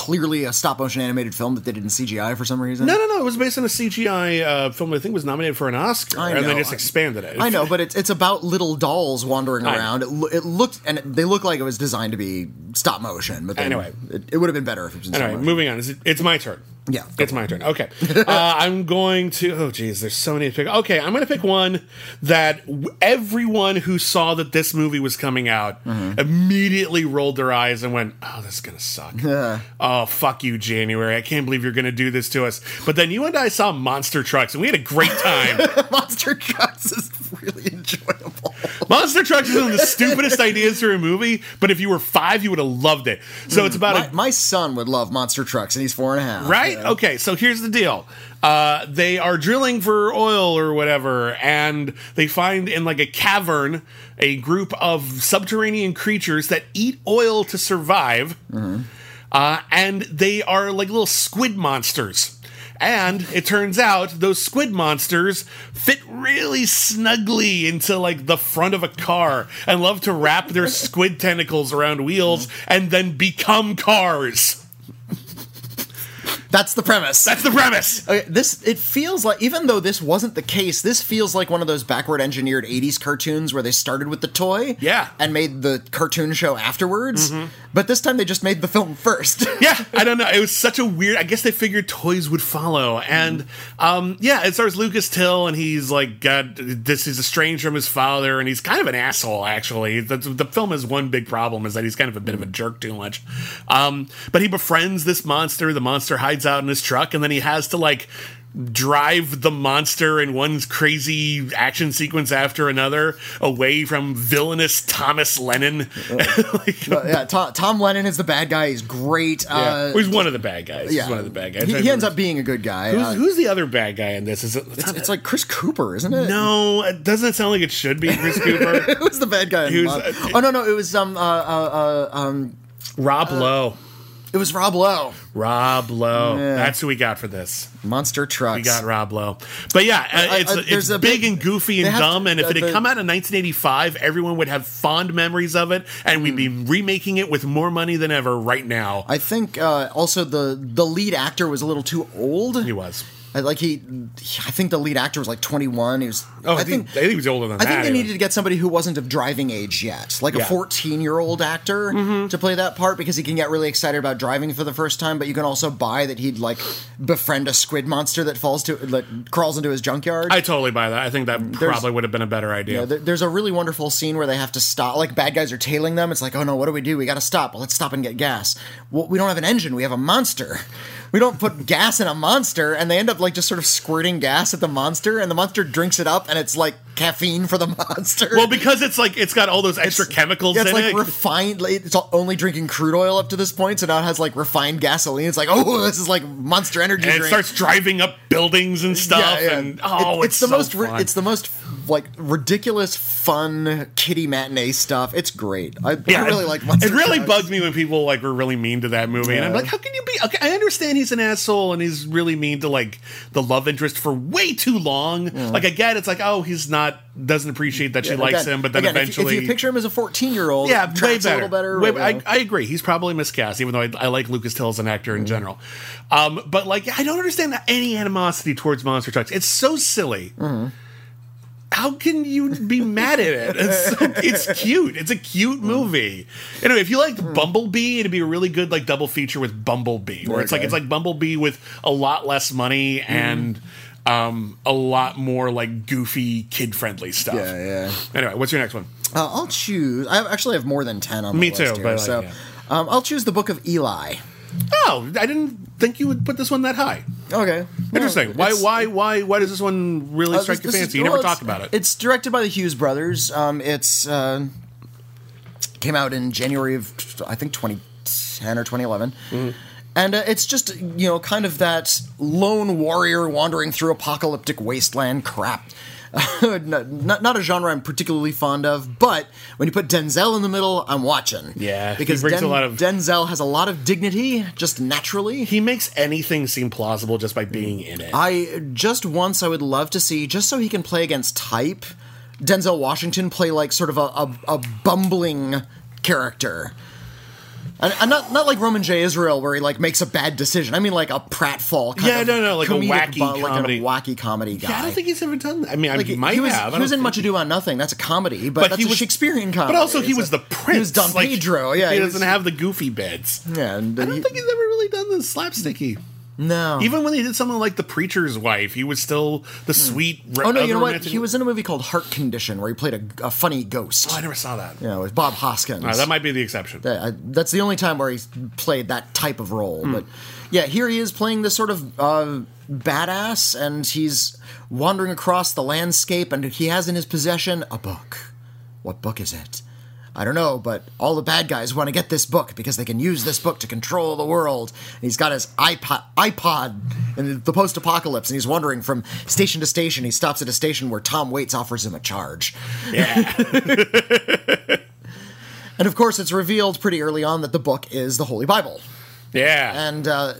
clearly a stop motion animated film that they did in CGI for some reason. No, no, no. It was based on a CGI uh, film. I think was nominated for an Oscar, I and they know. just expanded it. I know, but it's it's about little dolls wandering I around. It, lo- it looked and it, they look like it was designed to be stop motion, but then Anyway. it, it would have been better if it was Anyway, moving on. It's, it's my turn. Yeah, It's my turn. Okay. uh, I'm going to. Oh, geez. There's so many to pick. Okay. I'm going to pick one that w- everyone who saw that this movie was coming out Mm-hmm. immediately rolled their eyes and went, oh, this is going to suck. oh, fuck you, January. I can't believe you're going to do this to us. But then you and I saw Monster Trucks and we had a great time. Monster Trucks is really enjoyable. Monster Trucks is one of the stupidest ideas for a movie, but if you were five, you would have loved it. So it's about My, a my son would love monster trucks, and he's four and a half. Right? Yeah. Okay, so here's the deal. Uh, they are drilling for oil or whatever, and they find in like a cavern a group of subterranean creatures that eat oil to survive. Uh, and they are like little squid monsters. And it turns out those squid monsters fit really snugly into like the front of a car and love to wrap their squid tentacles around wheels and then become cars. That's the premise. That's the premise. Okay, this it feels like even though this wasn't the case, this feels like one of those backward engineered '80s cartoons where they started with the toy, Yeah. and made the cartoon show afterwards. Mm-hmm. But this time they just made the film first. yeah, I don't know. It was such a weird. I guess they figured toys would follow, and um, yeah, it stars Lucas Till, and he's like got this. He's estranged from his father, and he's kind of an asshole. Actually, the, the film has one big problem is that he's kind of a bit of a jerk too much. Um, but he befriends this monster. The monster hides out in his truck, and then he has to like drive the monster in one crazy action sequence after another away from villainous Thomas Lennon. like, But, yeah, Tom, Tom Lennon is the bad guy. He's great. yeah. Uh, Well, he's one of the bad guys. yeah, He's one of the bad guys. He, he ends up being a good guy. Who's, Uh, who's the other bad guy in this? Is it? it's, it's like Chris Cooper, isn't it? no, it doesn't sound like it should be Chris Cooper. Who's the bad guy? in He was- Mon- oh no, no, it was um uh, uh, uh um Rob Lowe. It was Rob Lowe. Rob Lowe. Yeah. That's who we got for this. Monster Trucks. We got Rob Lowe. But yeah, uh, it's, I- it's a big big- and goofy and have to- dumb. and if uh, it had the- come out in 1985, everyone would have fond memories of it, and we'd be remaking it with more money than ever right now. I think uh, also the the lead actor was a little too old. he was. I- Like he, I think the lead actor was like 21. He was. Oh, I think. I think he was older than I that. I think they even. needed to get somebody who wasn't of driving age yet, like Yeah. Mm-hmm. a 14 year old actor to play that part because he can get really excited about driving for the first time. But you can also buy that he'd like befriend a squid monster that falls to that crawls into his junkyard. I totally buy that. I think that probably would have been a better idea. Yeah, there- there's a really wonderful scene where they have to stop. Like bad guys are tailing them. It's like, oh no, what do we do? We got to stop. Well, let's stop and get gas. Well, we don't have an engine. We have a monster. We don't put gas in a monster, and they end up like just sort of squirting gas at the monster, and the monster drinks it up, and it's like caffeine for the monster. well, because it's like it's got all those extra chemicals Yeah, it's like it. refined. like, It's only drinking crude oil up to this point, so now it has like refined gasoline. It's like, oh, this is like Monster Energy and it starts driving up buildings and stuff. Yeah, And oh, It- it's, the so most fun. it's the most like ridiculous fun kitty matinee stuff. It's great. I, I really it, like Monster It really bugged me when people like were really mean to that movie, and I'm like, how can you be? Okay, I understand he's an asshole and he's really mean to like the love interest for way too long. Like I get it's like, oh, he's not doesn't appreciate that she Yeah, likes again- him, but then again, if- eventually. if, you picture him as a 14 year old, yeah, way better. a little better. Way- but, I. I agree. He's probably miscast, even though I, I like Lucas Till as an actor in general. Um, but like, I don't understand any animosity towards Monster Trucks. It's so silly. Mm-hmm. How can you be mad at it? It's, so, it's cute. It's a cute Mm. movie. Anyway, if you liked Bumblebee, it'd be a really good like double feature with Bumblebee, where it's like it's like Bumblebee with a lot less money Mm-hmm. and um, a lot more like goofy kid friendly stuff. yeah, yeah. Anyway, what's your next one? Uh, I'll choose. I actually have more than 10 on Me list too, here, like, so yeah. um, I'll choose the Book of Eli. Oh, I didn't think you would put this one that high. Okay, Interesting. why? Why? Why? Why does this one really uh, strike this- your this is- fancy? You never it's- talked about it. It's directed by the Hughes brothers. Um, it's uh, came out in January of I think 2010 or 2011. Mm-hmm. And uh, it's just, you know, kind of that lone warrior wandering through apocalyptic wasteland crap. not, not, not a genre I'm particularly fond of, but when you put Denzel in the middle, I'm watching. Yeah, because brings a lot of- Denzel has a lot of dignity, just naturally. he makes anything seem plausible just by being in it. I just once I would love to see just so he can play against type. Denzel Washington play like sort of a, a, a bumbling character. And, and not not like Roman J. Israel where he like makes a bad decision. I mean like a pratfall kind Yeah, of no, no, like a wacky bu- like comedy. a wacky comedy guy. yeah, I don't think he's ever done that. I mean, like, I might he was, have. He was in Much Ado about Nothing. That's a comedy, but, But that's he a was Shakespearean comedy. But also, he was the prince. He was Don like, Pedro. Yeah, he he doesn't was- have the goofy bits. Yeah, and I don't he- think he's ever really done the slapsticky. No. Even when he did something like The Preacher's Wife, he was still the sweet. oh no, you know what? He was in a movie called Heart Condition where he played a, a funny ghost. Oh, I never saw that. Yeah, with Bob Hoskins. Uh, that might be the exception. Yeah, I- that's the only time where he's played that type of role. Hmm. But yeah, here he is playing this sort of uh, badass, and he's wandering across the landscape, and he has in his possession a book. What book is it? I don't know, but all the bad guys want to get this book because they can use this book to control the world. And he's got his iPod, iPod in the post-apocalypse, and he's wandering from station to station. He stops at a station where Tom Waits offers him a charge. Yeah. And of course, it's revealed pretty early on that the book is the Holy Bible. yeah. And uh,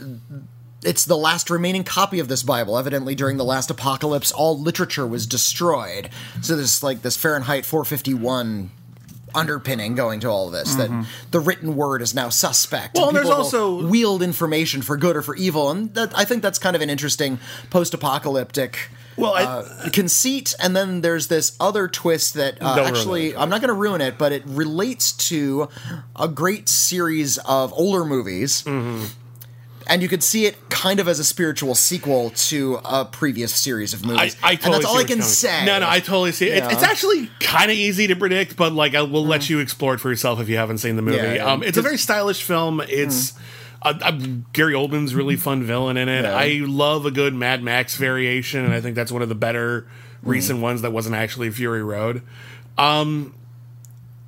it's the last remaining copy of this Bible. Evidently, during the last apocalypse, all literature was destroyed. So there's like this Fahrenheit 451 underpinning going to all of this that the written word is now suspect. Mm-hmm. Well, and there's also- wield information for good or for evil, and that, I think that's kind of an interesting post-apocalyptic. Well, I- uh, conceit, and then there's this other twist that uh, actually it. I'm not going to ruin it, but it relates to a great series of older movies Mm-hmm. And you could see it kind of as a spiritual sequel to a previous series of movies. I totally and that's all I can coming. say. No, no, I totally see it. It's, it's actually kind of easy to predict, but like I will let you explore it for yourself if you haven't seen the movie. Yeah, yeah. um, it's a very stylish film. It's uh, uh, Gary Oldman's really fun villain in it. Yeah. I love a good Mad Max variation, and I think that's one of the better recent ones that wasn't actually Fury Road. Um,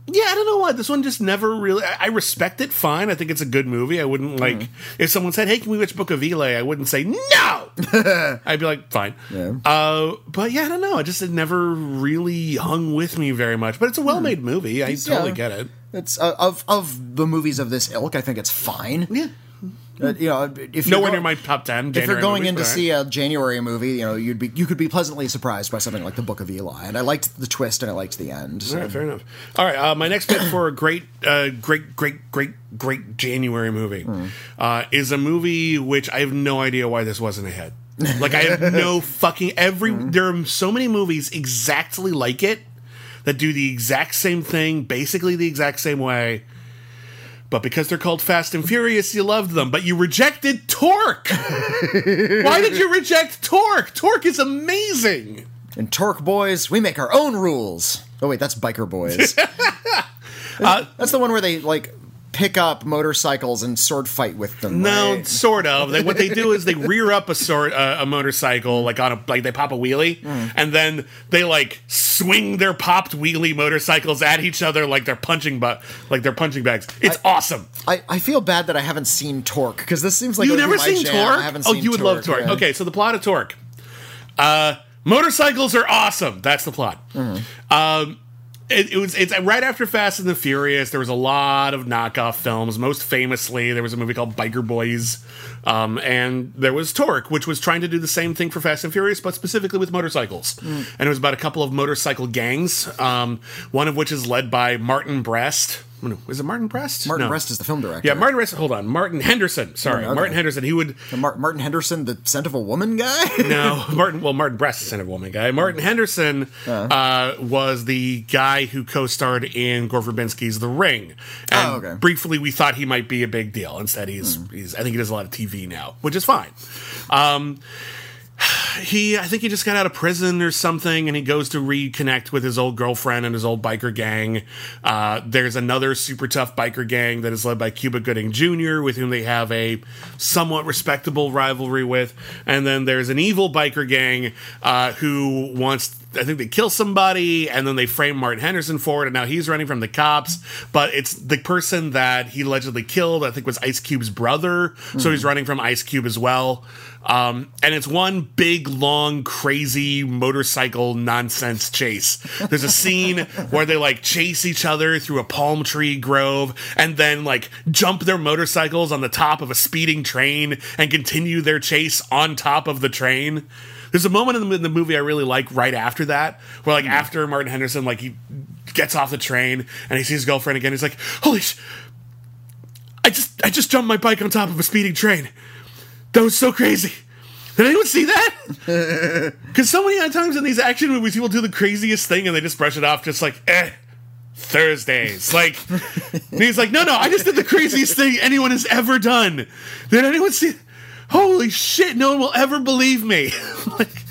yeah, I don't know why this one just never really. I, I respect it fine. I think it's a good movie. I wouldn't like if someone said, "Hey, can we watch Book of Eli?" I wouldn't say no. I'd be like, "Fine." Yeah. Uh, but yeah, I don't know. It just it never really hung with me very much. But it's a well-made movie. I totally yeah. get it. It's uh, of of the movies of this ilk. I think it's fine. Yeah, Uh, you know, if you're nowhere go- near my top ten. If you're going movies, in to but see a January movie, you know, you'd be you could be pleasantly surprised by something like The Book of Eli, and I liked the twist and I liked the end. So. All right, fair enough. All right, uh, my next pick for a great, uh, great, great, great, great January movie uh, is a movie which I have no idea why this wasn't a hit. Like I have no fucking every. Hmm. There are so many movies exactly like it that do the exact same thing, basically the exact same way. But because they're called Fast and Furious, you loved them. But you rejected Torque. Why did you reject Torque? Torque is amazing. And Torque Boys, we make our own rules. Oh wait, that's Biker Boys. Uh, that's the one where they like pick up motorcycles and sword fight with them. No, right? sort of. They, what they do is they rear up a sort uh, a motorcycle like on a like they pop a wheelie, Hmm. and then they like swing their popped wheelie motorcycles at each other like they're punching but like they're punching bags. It's awesome. I, I feel bad that I haven't seen Torque because this seems like you would be never seen jam. Torque? I haven't oh, you would love Torque. yeah. Okay, so the plot of Torque. Uh, motorcycles are awesome. That's the plot. Mm-hmm. Um, it, it was it's right after Fast and the Furious. There was a lot of knockoff films. Most famously, there was a movie called Biker Boys, um, and there was Torque, which was trying to do the same thing for Fast and Furious, but specifically with motorcycles. Mm. And it was about a couple of motorcycle gangs, um, one of which is led by Martin Brest. Is it Martin Brest? Martin No. Brest is the film director. Yeah, Martin Brest. Hold on, Martin Henderson. Sorry, okay. Martin Henderson. He would Mar- Martin Henderson, the scent of a woman guy. no, Martin. Well, Martin Brest is a woman guy. Martin Henderson uh, was the guy who co-starred in Gore Verbinski's The Ring. And Oh, okay. briefly, we thought he might be a big deal. Instead, he's, he's. I think he does a lot of TV now, which is fine. Um, he, I think he just got out of prison or something, and he goes to reconnect with his old girlfriend and his old biker gang. Uh, there's another super tough biker gang that is led by Cuba Gooding Jr., with whom they have a somewhat respectable rivalry with. And then there's an evil biker gang uh, who wants. I think they kill somebody, and then they frame Martin Henderson for it, and now he's running from the cops. But it's the person that he allegedly killed. I think was Ice Cube's brother, so he's running from Ice Cube as well. Um, and it's one big, long, crazy motorcycle nonsense chase. There's a scene where they like chase each other through a palm tree grove and then like jump their motorcycles on the top of a speeding train and continue their chase on top of the train. There's a moment in the, in the movie I really like right after that, where like after Martin Henderson like he gets off the train and he sees his girlfriend again. He's like, "Holy sh! I just I just jumped my bike on top of a speeding train. That was so crazy. Did anyone see that? Because so many times in these action movies, people do the craziest thing and they just brush it off, just like, eh, Thursdays. Like, and he's like, no, no, I just did the craziest thing anyone has ever done. Did anyone see? Holy shit! No one will ever believe me. like,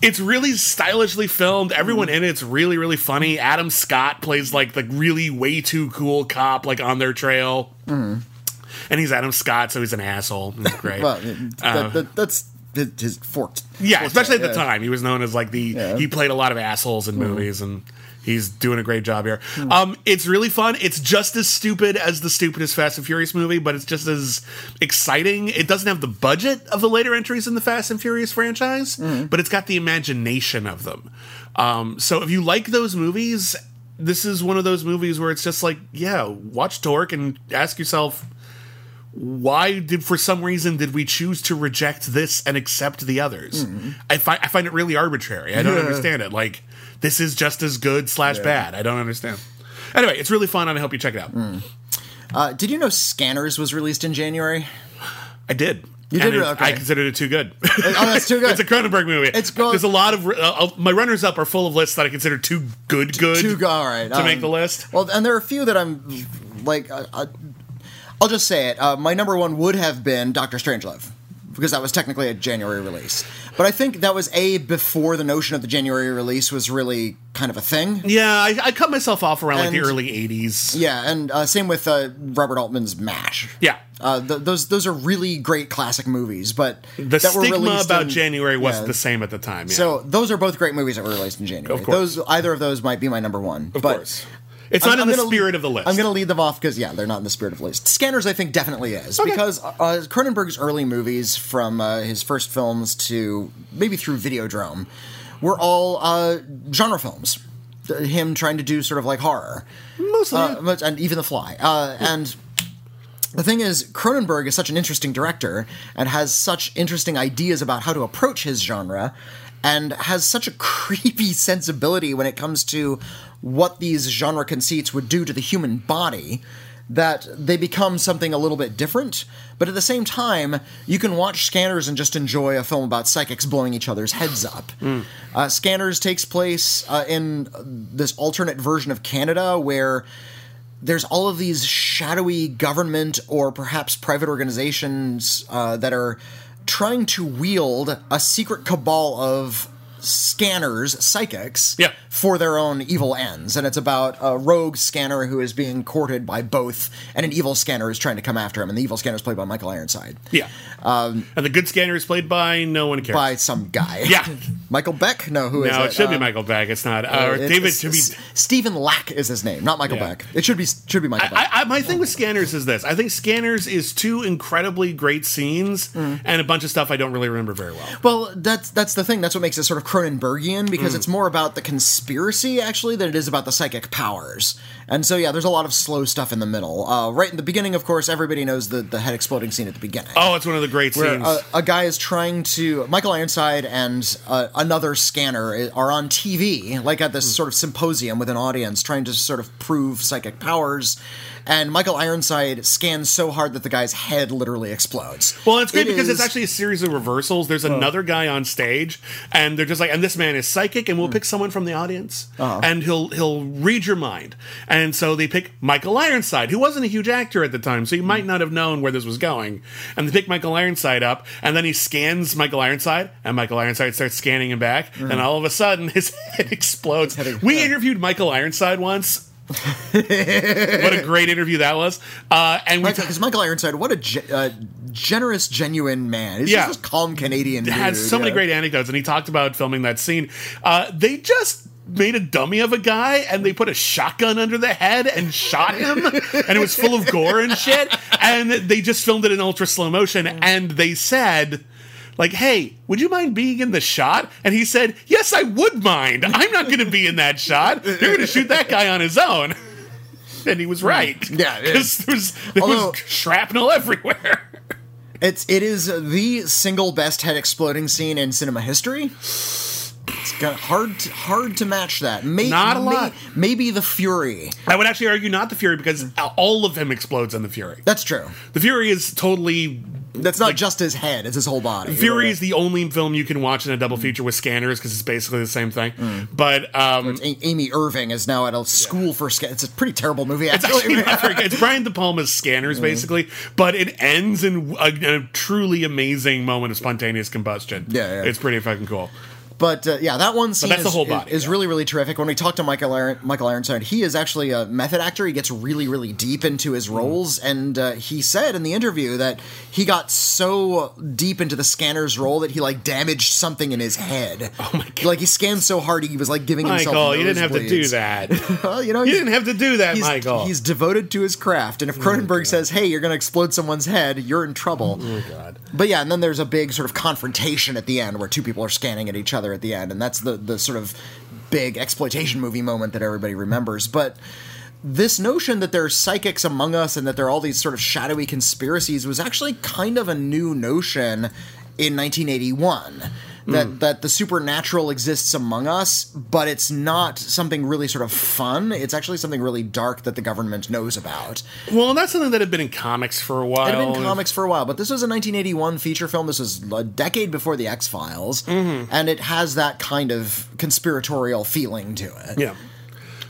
it's really stylishly filmed. Everyone mm-hmm. in it's really, really funny. Adam Scott plays like the really way too cool cop, like on their trail. Mm-hmm. And he's Adam Scott, so he's an asshole. It's great. well, that, uh, that, that's his, forked. Yeah, especially at the yeah. time, he was known as like the Yeah. he played a lot of assholes in mm-hmm. movies, and He's doing a great job here. Um, it's really fun. It's just as stupid as the stupidest Fast and Furious movie, but it's just as exciting. It doesn't have the budget of the later entries in the Fast and Furious franchise, but it's got the imagination of them. Um, so if you like those movies, this is one of those movies where it's just like, yeah, watch Torque and ask yourself, why did for some reason did we choose to reject this and accept the others? I find I find it really arbitrary. I don't understand it. Like this is just as good slash bad. I don't understand. Anyway, it's really fun, and I hope you check it out. Uh, did you know Scanners was released in January? I did. You And did? it- Okay. I considered it too good. Oh, that's too good. it's a Cronenberg movie. It's go- There's a lot of uh, uh, my runners up are full of lists that I consider too good, good Too go- all right, to um, make the list. Well, and there are a few that I'm like, uh, uh, I'll just say it. Uh, my number one would have been Doctor Strangelove because that was technically a January release. But I think that was a before the notion of the January release was really kind of a thing. Yeah, I, I cut myself off around like the early '80s. Yeah, and uh, same with uh, Robert Altman's MASH. Yeah. Uh, th- those those are really great classic movies, but The that were stigma about in- January wasn't yeah. the same at the time. Yeah. So those are both great movies that were released in January. Of course. Those either of those might be my number one. of but course, it's I'm- not I'm in the gonna- spirit of the list. I'm going to lead them off because yeah, they're not in the spirit of the list. Scanners, I think, definitely is because uh, Cronenberg's early movies, from uh, his first films to maybe through Videodrome, were all uh, genre films. Him trying to do sort of like horror, mostly. uh, and even The Fly, uh, and. The thing is, Cronenberg is such an interesting director and has such interesting ideas about how to approach his genre and has such a creepy sensibility when it comes to what these genre conceits would do to the human body that they become something a little bit different. But at the same time, you can watch Scanners and just enjoy a film about psychics blowing each other's heads up. Uh, Scanners takes place uh, in this alternate version of Canada where there's all of these shadowy government or perhaps private organizations uh, that are trying to wield a secret cabal of scanners, psychics, Yeah. for their own evil ends. And it's about a rogue scanner who is being courted by both, and an evil scanner is trying to come after him. And the evil scanner is played by Michael Ironside, yeah, and the good scanner is played by no one cares. um, by some guy. Yeah. Michael Beck? No, who is no, it? it should be Um, Michael Beck. It's not. Uh, it's- David should be. Stephen Lack is his name, not Michael Yeah. Beck. It should be should be Michael Beck. I, I, my thing with Scanners is this. I think Scanners is two incredibly great scenes Mm. and a bunch of stuff I don't really remember very well. Well, that's that's the thing. That's what makes it sort of Cronenbergian because it's more about the conspiracy actually than it is about the psychic powers. And so yeah, there's a lot of slow stuff in the middle. Uh, right in the beginning, of course, everybody knows the the head exploding scene at the beginning. Oh, it's one of the great Where scenes. a, a guy is trying to Michael Ironside and uh, another scanner are on TV, like at this sort of symposium with an audience, trying to sort of prove psychic powers. And Michael Ironside scans so hard that the guy's head literally explodes. Well, it's great It because it's is- Oh. actually a series of reversals. There's another guy on stage, and they're just like, and this man is psychic, and we'll Hmm. pick someone from the audience, Uh-huh. and he'll he'll read your mind. And so they pick Michael Ironside, who wasn't a huge actor at the time, so you Hmm. might not have known where this was going. And they pick Michael Ironside up, and then he scans Michael Ironside, and Michael Ironside starts scanning him back, and all of a sudden his head explodes. Hmm. head- we yeah. interviewed Michael Ironside once. what a great interview that was! Uh, and Because Michael Ironside, what a ge- uh, generous, genuine man. He's Yeah. just calm Canadian dude. had so many great anecdotes, and he talked about filming that scene. Uh, they just made a dummy of a guy and they put a shotgun under the head and shot him and it was full of gore and shit and they just filmed it in ultra slow motion and they said like hey would you mind being in the shot and he said yes i would mind i'm not going to be in that shot they're going to shoot that guy on his own and he was right mm. Yeah, because there was, there Although- was shrapnel everywhere It's it is the single best head exploding scene in cinema history. It's got hard to, hard to match that. Not a may- lot. maybe the Fury. I would actually argue not the Fury because mm. all of him explodes in the Fury. That's true. The Fury is totally. That's not just his head; it's his whole body. Fury is the only film you can watch in a double feature with scanners because it's basically the same thing. But um, A- Amy Irving is now at a school for sca- It's a pretty terrible movie. it's Actually, actually very good. It's Brian De Palma's scanners basically, but it ends in a, a truly amazing moment of spontaneous combustion. Yeah, yeah. it's pretty fucking cool. But uh, yeah, that one scene that's is, the whole is- body, is yeah. really really terrific. When we talk to Michael Aaron, Michael Ironside, he is actually a method actor. He gets really really deep into his Mm. roles, and uh, he said in the interview that he got so deep into the scanner's role that he like damaged something in his head. Oh my God. Like he scanned so hard he was like giving himself. A Michael, you didn't have to do that. Well, you know, you didn't have to do that, He's, Michael. Oh he's devoted to his craft, and if Cronenberg says, "Hey, you're going to explode someone's head," you're in trouble. oh God. But yeah, and then there's a big sort of confrontation at the end where two people are scanning at each other at the end, and that's the the sort of big exploitation movie moment that everybody remembers. But this notion that there are psychics among us and that there are all these sort of shadowy conspiracies was actually kind of a new notion in 1981. That, that the supernatural exists among us, but it's not something really sort of fun. It's actually something really dark that the government knows about. Well, and that's something that had been in comics for a while. It had been in comics for a while, but this was a 1981 feature film. This was a decade before the X Files, Mm-hmm. and it has that kind of conspiratorial feeling to it. Yeah.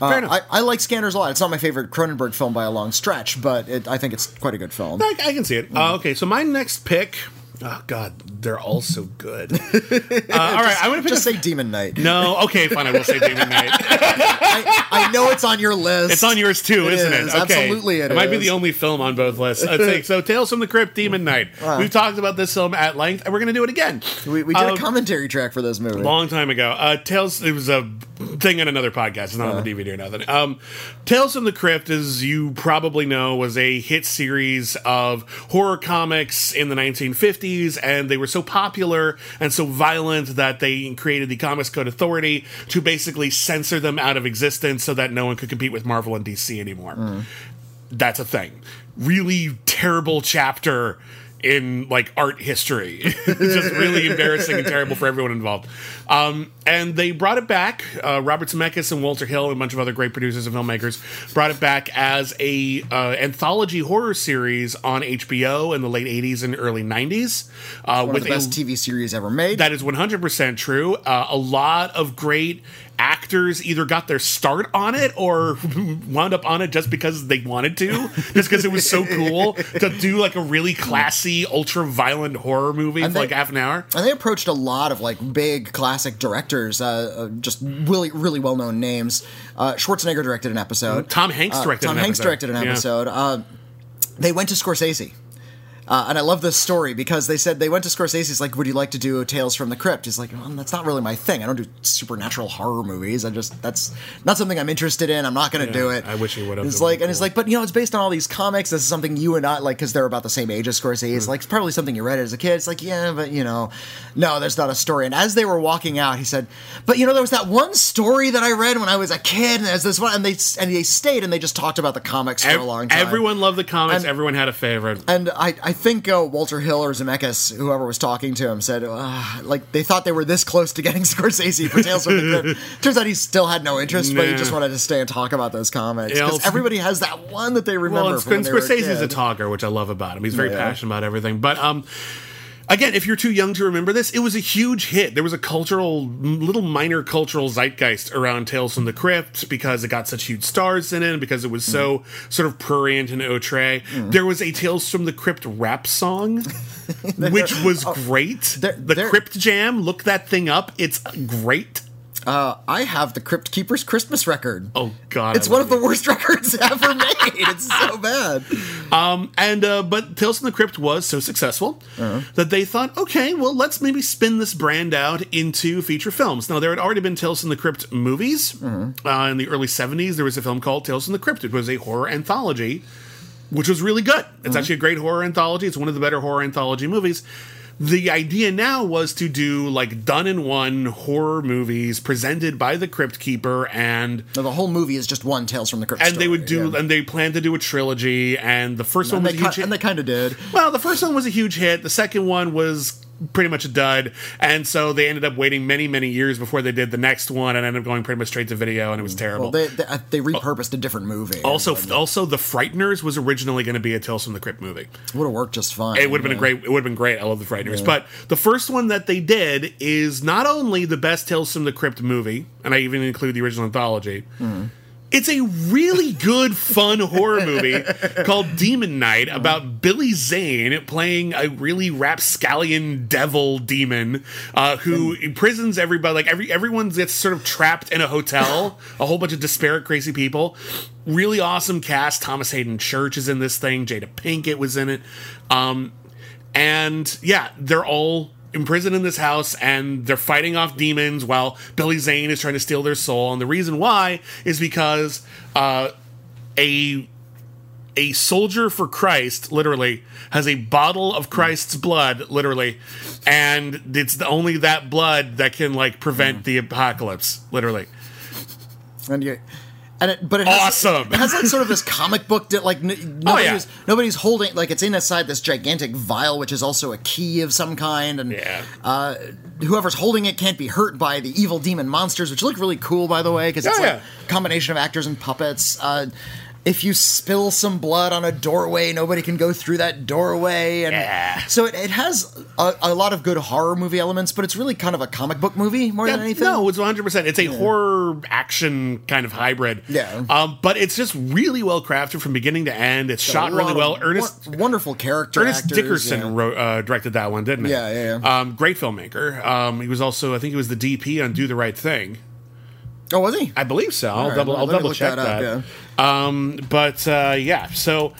Uh, Fair enough. I, I like Scanners a lot. It's not my favorite Cronenberg film by a long stretch, but it, I think it's quite a good film. I, I can see it. Mm. Uh, okay, so my next pick. Oh God, they're all so good. uh, all right, I'm gonna pick. Just a, say Demon Knight. no, okay, fine. I will say Demon Knight. I, I know it's on your list. It's on yours too, isn't is. it? Okay. Absolutely it It might be the only film on both lists. I'd say. So, Tales from the Crypt, Demon Knight. Uh. We've talked about this film at length, and we're gonna do it again. We, we did Um, a commentary track for this movie. long time ago. Uh, Tales. It was a thing on another podcast. It's not on the DVD or nothing. Um, Tales from the Crypt, as you probably know, was a hit series of horror comics in the 1950s, and they were so popular and so violent that they created the Comics Code Authority to basically censor them out of existence so that no one could compete with Marvel and DC anymore. Mm. That's a thing. Really terrible chapter in like art history. It's just really embarrassing and terrible for everyone involved. Um, and they brought it back. Uh, Robert Zemeckis and Walter Hill and a bunch of other great producers and filmmakers brought it back as a uh, anthology horror series on HBO in the late '80s and early ¡90s. Uh, One of with the best a, TV series ever made. that is 100% true. Uh, a lot of great actors either got their start on it or wound up on it just because they wanted to, just because it was so cool to do like a really classy, ultra violent horror movie for they- like half an hour. And they approached a lot of like big classic directors, uh, uh, just really really well known names. Uh, Schwarzenegger directed an episode. Tom Hanks Uh, directed Tom an Hanks episode. directed an Yeah. episode. Uh, they went to Scorsese. Uh, and I love this story because they said they went to Scorsese's like, "Would you like to do Tales from the Crypt?" He's like, well, "That's not really my thing. I don't do supernatural horror movies. I just that's not something I'm interested in. I'm not going to do it." I wish he would've. It's like, and it's like, but you know, it's based on all these comics. This is something you and I like because they're about the same age as Scorsese. Hmm. Like it's probably something you read as a kid. It's like, yeah, but you know, no, there's not a story. And as they were walking out, he said, "But you know, there was that one story that I read when I was a kid, and there's this one." And they and they stayed and they just talked about the comics for Ev- a long time. Everyone loved the comics. And- everyone had a favorite. And I, I think uh, Walter Hill or Zemeckis, whoever was talking to him, said, uh, like, they thought they were this close to getting Scorsese for Tales from the Crypt. Turns out he still had no interest, but he just wanted to stay and talk about those comics. Because everybody has that one that they remember Well, and from when they were a Scorsese's a talker, which I love about him. He's very Yeah. passionate about everything. But um, again, if you're too young to remember this, it was a huge hit. There was a cultural, little minor cultural zeitgeist around Tales from the Crypt because it got such huge stars in it, and because it was so Mm. sort of prurient and outre. There was a Tales from the Crypt rap song, which was great. Oh, there- the there- Crypt Jam, look that thing up. It's great. Uh, I have the Crypt Keeper's Christmas record. Oh God, it's I one of the worst records ever made. It's so bad. Um, And uh, but Tales from the Crypt was so successful that they thought, okay, well, let's maybe spin this brand out into feature films. Now there had already been Tales from the Crypt movies uh, in the early '70s. There was a film called Tales from the Crypt. It was a horror anthology, which was really good. It's actually a great horror anthology. It's one of the better horror anthology movies. The idea now was to do like done in one horror movies presented by the Crypt Keeper and No, the whole movie is just one Tales from the Crypt and they would do yeah. and they planned to do a trilogy and the first And one was a huge ki- hit. and they kind of did. Well, the first one was a huge hit. The second one was pretty much a dud, and so they ended up waiting many, many years before they did the next one, and ended up going pretty much straight to video, and it was terrible. Well, they, they, uh, they repurposed a different movie. also, also, the Frighteners was originally going to be a Tales from the Crypt movie. It would have worked just fine. It would have been a great. It would have been great. I love the Frighteners. But the first one that they did is not only the best Tales from the Crypt movie, and I even include the original anthology. It's a really good, fun horror movie called Demon Knight about Billy Zane playing a really rapscallion devil demon uh, who imprisons everybody. Like every everyone gets sort of trapped in a hotel. A whole bunch of disparate, crazy people. Really awesome cast. Thomas Haden Church is in this thing. Jada Pinkett was in it. Um, and yeah, they're all imprisoned in this house and they're fighting off demons while Billy Zane is trying to steal their soul. And the reason why is because uh, a a soldier for Christ, literally, has a bottle of Christ's blood, literally, and it's the, only that blood that can like prevent the apocalypse, literally. And you, and it, but it has, Awesome. It has like sort of this comic book that like n- nobody's yeah. nobody's holding like it's inside this gigantic vial, which is also a key of some kind, and Yeah. uh, whoever's holding it can't be hurt by the evil demon monsters, which look really cool by the way, because it's Oh, like yeah. a combination of actors and puppets. Uh, if you spill some blood on a doorway, nobody can go through that doorway, and Yeah. so it, it has a, a lot of good horror movie elements, but it's really kind of a comic book movie more Yeah, than anything. No, it's 100%. It's a horror action kind of hybrid. Yeah. Um, but it's just really well crafted from beginning to end. It's shot really well. Ernest won- wonderful character. Ernest actors, Dickerson yeah. wrote, uh, directed that one, didn't he? Yeah, yeah, yeah. Um, great filmmaker. Um, he was also, I think he was the DP on Do the Right Thing. Oh, was he? I believe so. I'll right, double, I'll double check that that. up, Um, but uh, yeah, so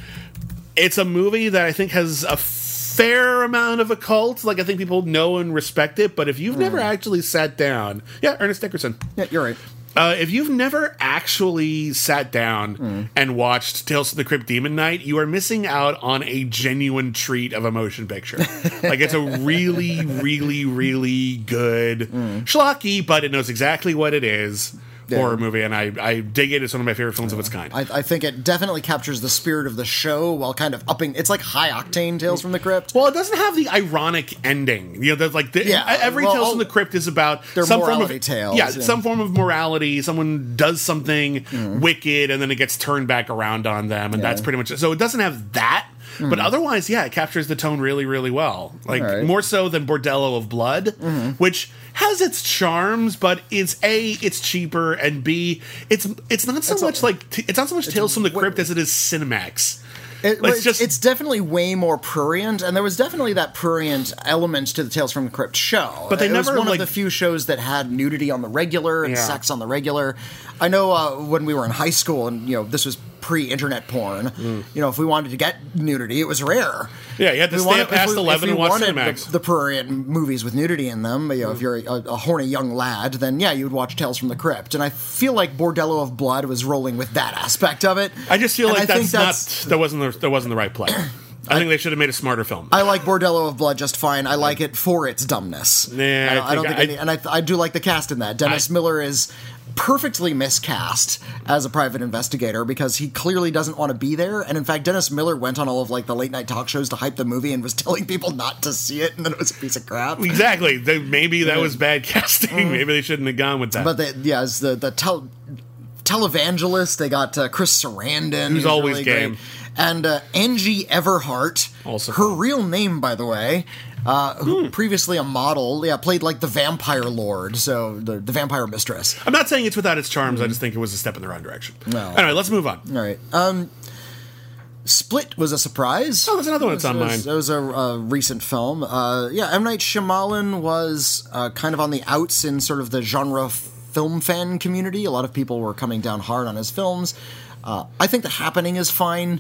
it's a movie that I think has a fair amount of a cult. Like I think people know and respect it. But if you've never Hmm. actually sat down, yeah, Ernest Dickerson. Yeah, you're right. Uh, if you've never actually sat down Hmm. and watched Tales of the Crypt Demon Knight, you are missing out on a genuine treat of a motion picture. like it's a really, really, really good Hmm. schlocky, but it knows exactly what it is. Horror movie, and I, I dig it. It's one of my favorite films of its kind. I, I think it definitely captures the spirit of the show while kind of upping. It's like high octane Tales from the Crypt. well, it doesn't have the ironic ending. You know, that's like the, Yeah, every well, Tales from oh, the Crypt is about They're some form morality of tales, Yeah, yeah. some form of morality. Someone does something mm-hmm. wicked, and then it gets turned back around on them, and that's pretty much it. So it doesn't have that. But mm. otherwise, yeah, it captures the tone really, really well. Like right. more so than Bordello of Blood, mm-hmm. which has its charms, but it's a it's cheaper, and b it's it's not so It's a- much like t- it's not so much Tales from the Crypt as it is Cinemax. It, it's, just- it's definitely way more prurient, and there was definitely that prurient element to the Tales from the Crypt show. But they it was never, one like- of the few shows that had nudity on the regular and Yeah. sex on the regular. I know uh, when we were in high school, and you know this was pre-internet porn. Mm. You know, if we wanted to get nudity, it was rare. Yeah, you had to We stay wanted- up past we- 11 if and watch Cinemax. The, the prurient movies with nudity in them. You know, if you're a, a horny young lad, then yeah, you would watch Tales from the Crypt. And I feel like Bordello of Blood was rolling with that aspect of it. I just feel And like I think that's, not that wasn't the, that wasn't the right play. I think they should have made a smarter film. I like Bordello of Blood just fine. I like it for its dumbness. Nah, I, don't- I I don't think I- any, and I, I do like the cast in that. Dennis I- Miller is perfectly miscast as a private investigator because he clearly doesn't want to be there. And in fact, Dennis Miller went on all of like the late night talk shows to hype the movie and was telling people not to see it, and then it was a piece of crap. exactly. They, maybe that was bad casting. Maybe they shouldn't have gone with that. Mm. But the, yeah, it's the the tel- televangelist. They got uh, Chris Sarandon, Who's always game. And uh, Angie Everhart. Also her fun. real name, by the way. Uh, Hmm. who previously a model, yeah, played like the vampire lord, so the, the vampire mistress. I'm not saying it's without its charms. I just think it was a step in the wrong direction. No. Anyway, let's move on. All right. Um, Split was a surprise. Oh, that's another one that's on mine. it was a, a recent film. Uh, yeah, M Night Shyamalan was uh, kind of on the outs in sort of the genre film fan community. A lot of people were coming down hard on his films. Uh, I think The Happening is fine.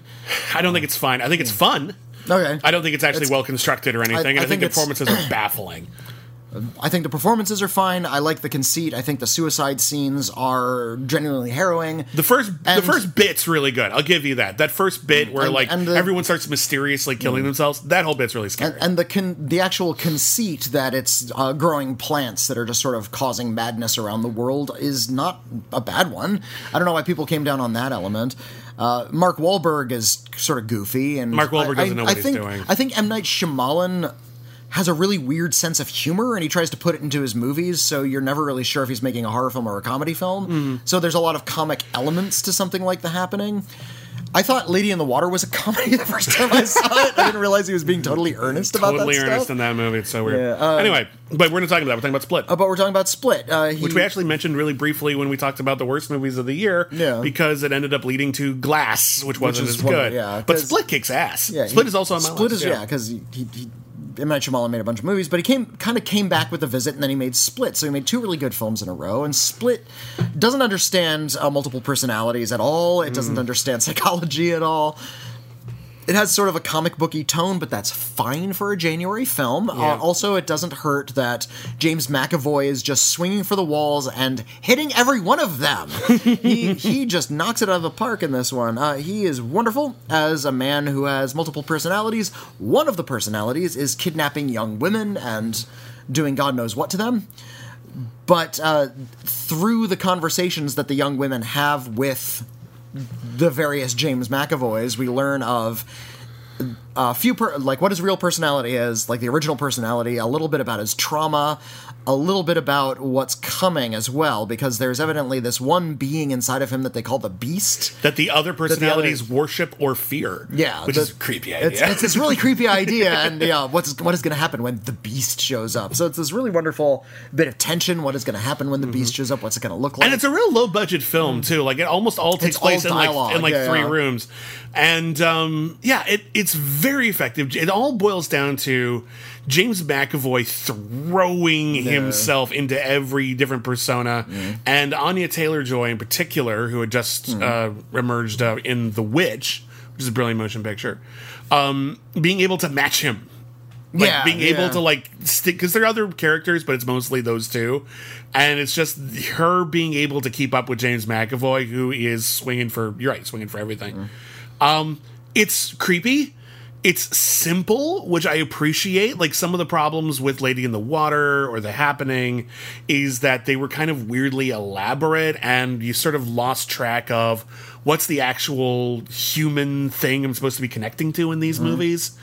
I don't think it's fine. I think it's fun. Okay. I don't think it's actually well constructed or anything. and I, I think, think the it's- performances are baffling. I think the performances are fine. I like the conceit. I think the suicide scenes are genuinely harrowing. The first, the first bit's really good. I'll give you that. That first bit where And- like and the- everyone starts mysteriously killing themselves. That whole bit's really scary. and, and the con- the actual conceit that it's uh, growing plants that are just sort of causing madness around the world is not a bad one. I don't know why people came down on that element. Uh, Mark Wahlberg is sort of goofy, and Mark Wahlberg I- doesn't know I what he's think, doing. I think M Night Shyamalan has a really weird sense of humor, and he tries to put it into his movies, so you're never really sure if he's making a horror film or a comedy film. Mm-hmm. So there's a lot of comic elements to something like The Happening. I thought Lady in the Water was a comedy the first time I saw it. I didn't realize he was being totally earnest about totally that Totally earnest stuff. in that movie. It's so weird. Yeah, uh, anyway, but we're not talking about that. We're talking about Split. Uh, but we're talking about Split, uh, he, which we actually mentioned really briefly when we talked about the worst movies of the year. Yeah. Because it ended up leading to Glass, which wasn't is as one good. yeah, but Split kicks ass. Yeah, Split he- is also on my Split list. is yeah, because he, he M Night Shyamalan made a bunch of movies, but he came kind of came back with a visit, and then he made Split. So he made two really good films in a row. And Split doesn't understand uh, multiple personalities at all. It Mm. doesn't understand psychology at all. It has sort of a comic booky tone, but that's fine for a January film. Uh, also, it doesn't hurt that James McAvoy is just swinging for the walls and hitting every one of them. he he just knocks it out of the park in this one. Uh, he is wonderful as a man who has multiple personalities. One of the personalities is kidnapping young women and doing God knows what to them. But uh, through the conversations that the young women have with the various James McAvoys, we learn of a few per- like what his real personality is, like the original personality, a little bit about his trauma, a little bit about what's coming as well, because there's evidently this one being inside of him that they call the Beast. That the other personalities worship or fear. Yeah, Which the- is a creepy idea. It's, it's this really creepy idea, and yeah, what's what is going to happen when the Beast shows up? So it's this really wonderful bit of tension. What is going to happen when the Beast shows up? What's it going to look like? and it's a real low budget film too. Like it almost all takes It's all place in like in like yeah, three yeah. rooms, and um, yeah, it it's very effective. It all boils down to James McAvoy throwing himself into every different persona, and Anya Taylor Joy in particular, who had just uh, emerged uh, in The Witch, which is a brilliant motion picture, um, being able to match him. Like Yeah, being able yeah. to like stick because there are other characters but it's mostly those two. And it's just her being able to keep up with james mcavoy who is swinging for you're right swinging for everything. Um it's creepy it's simple which i appreciate. Like some of the problems with lady in the water or the happening is that they were kind of weirdly elaborate and you sort of lost track of what's the actual human thing i'm supposed to be connecting to in these mm-hmm. movies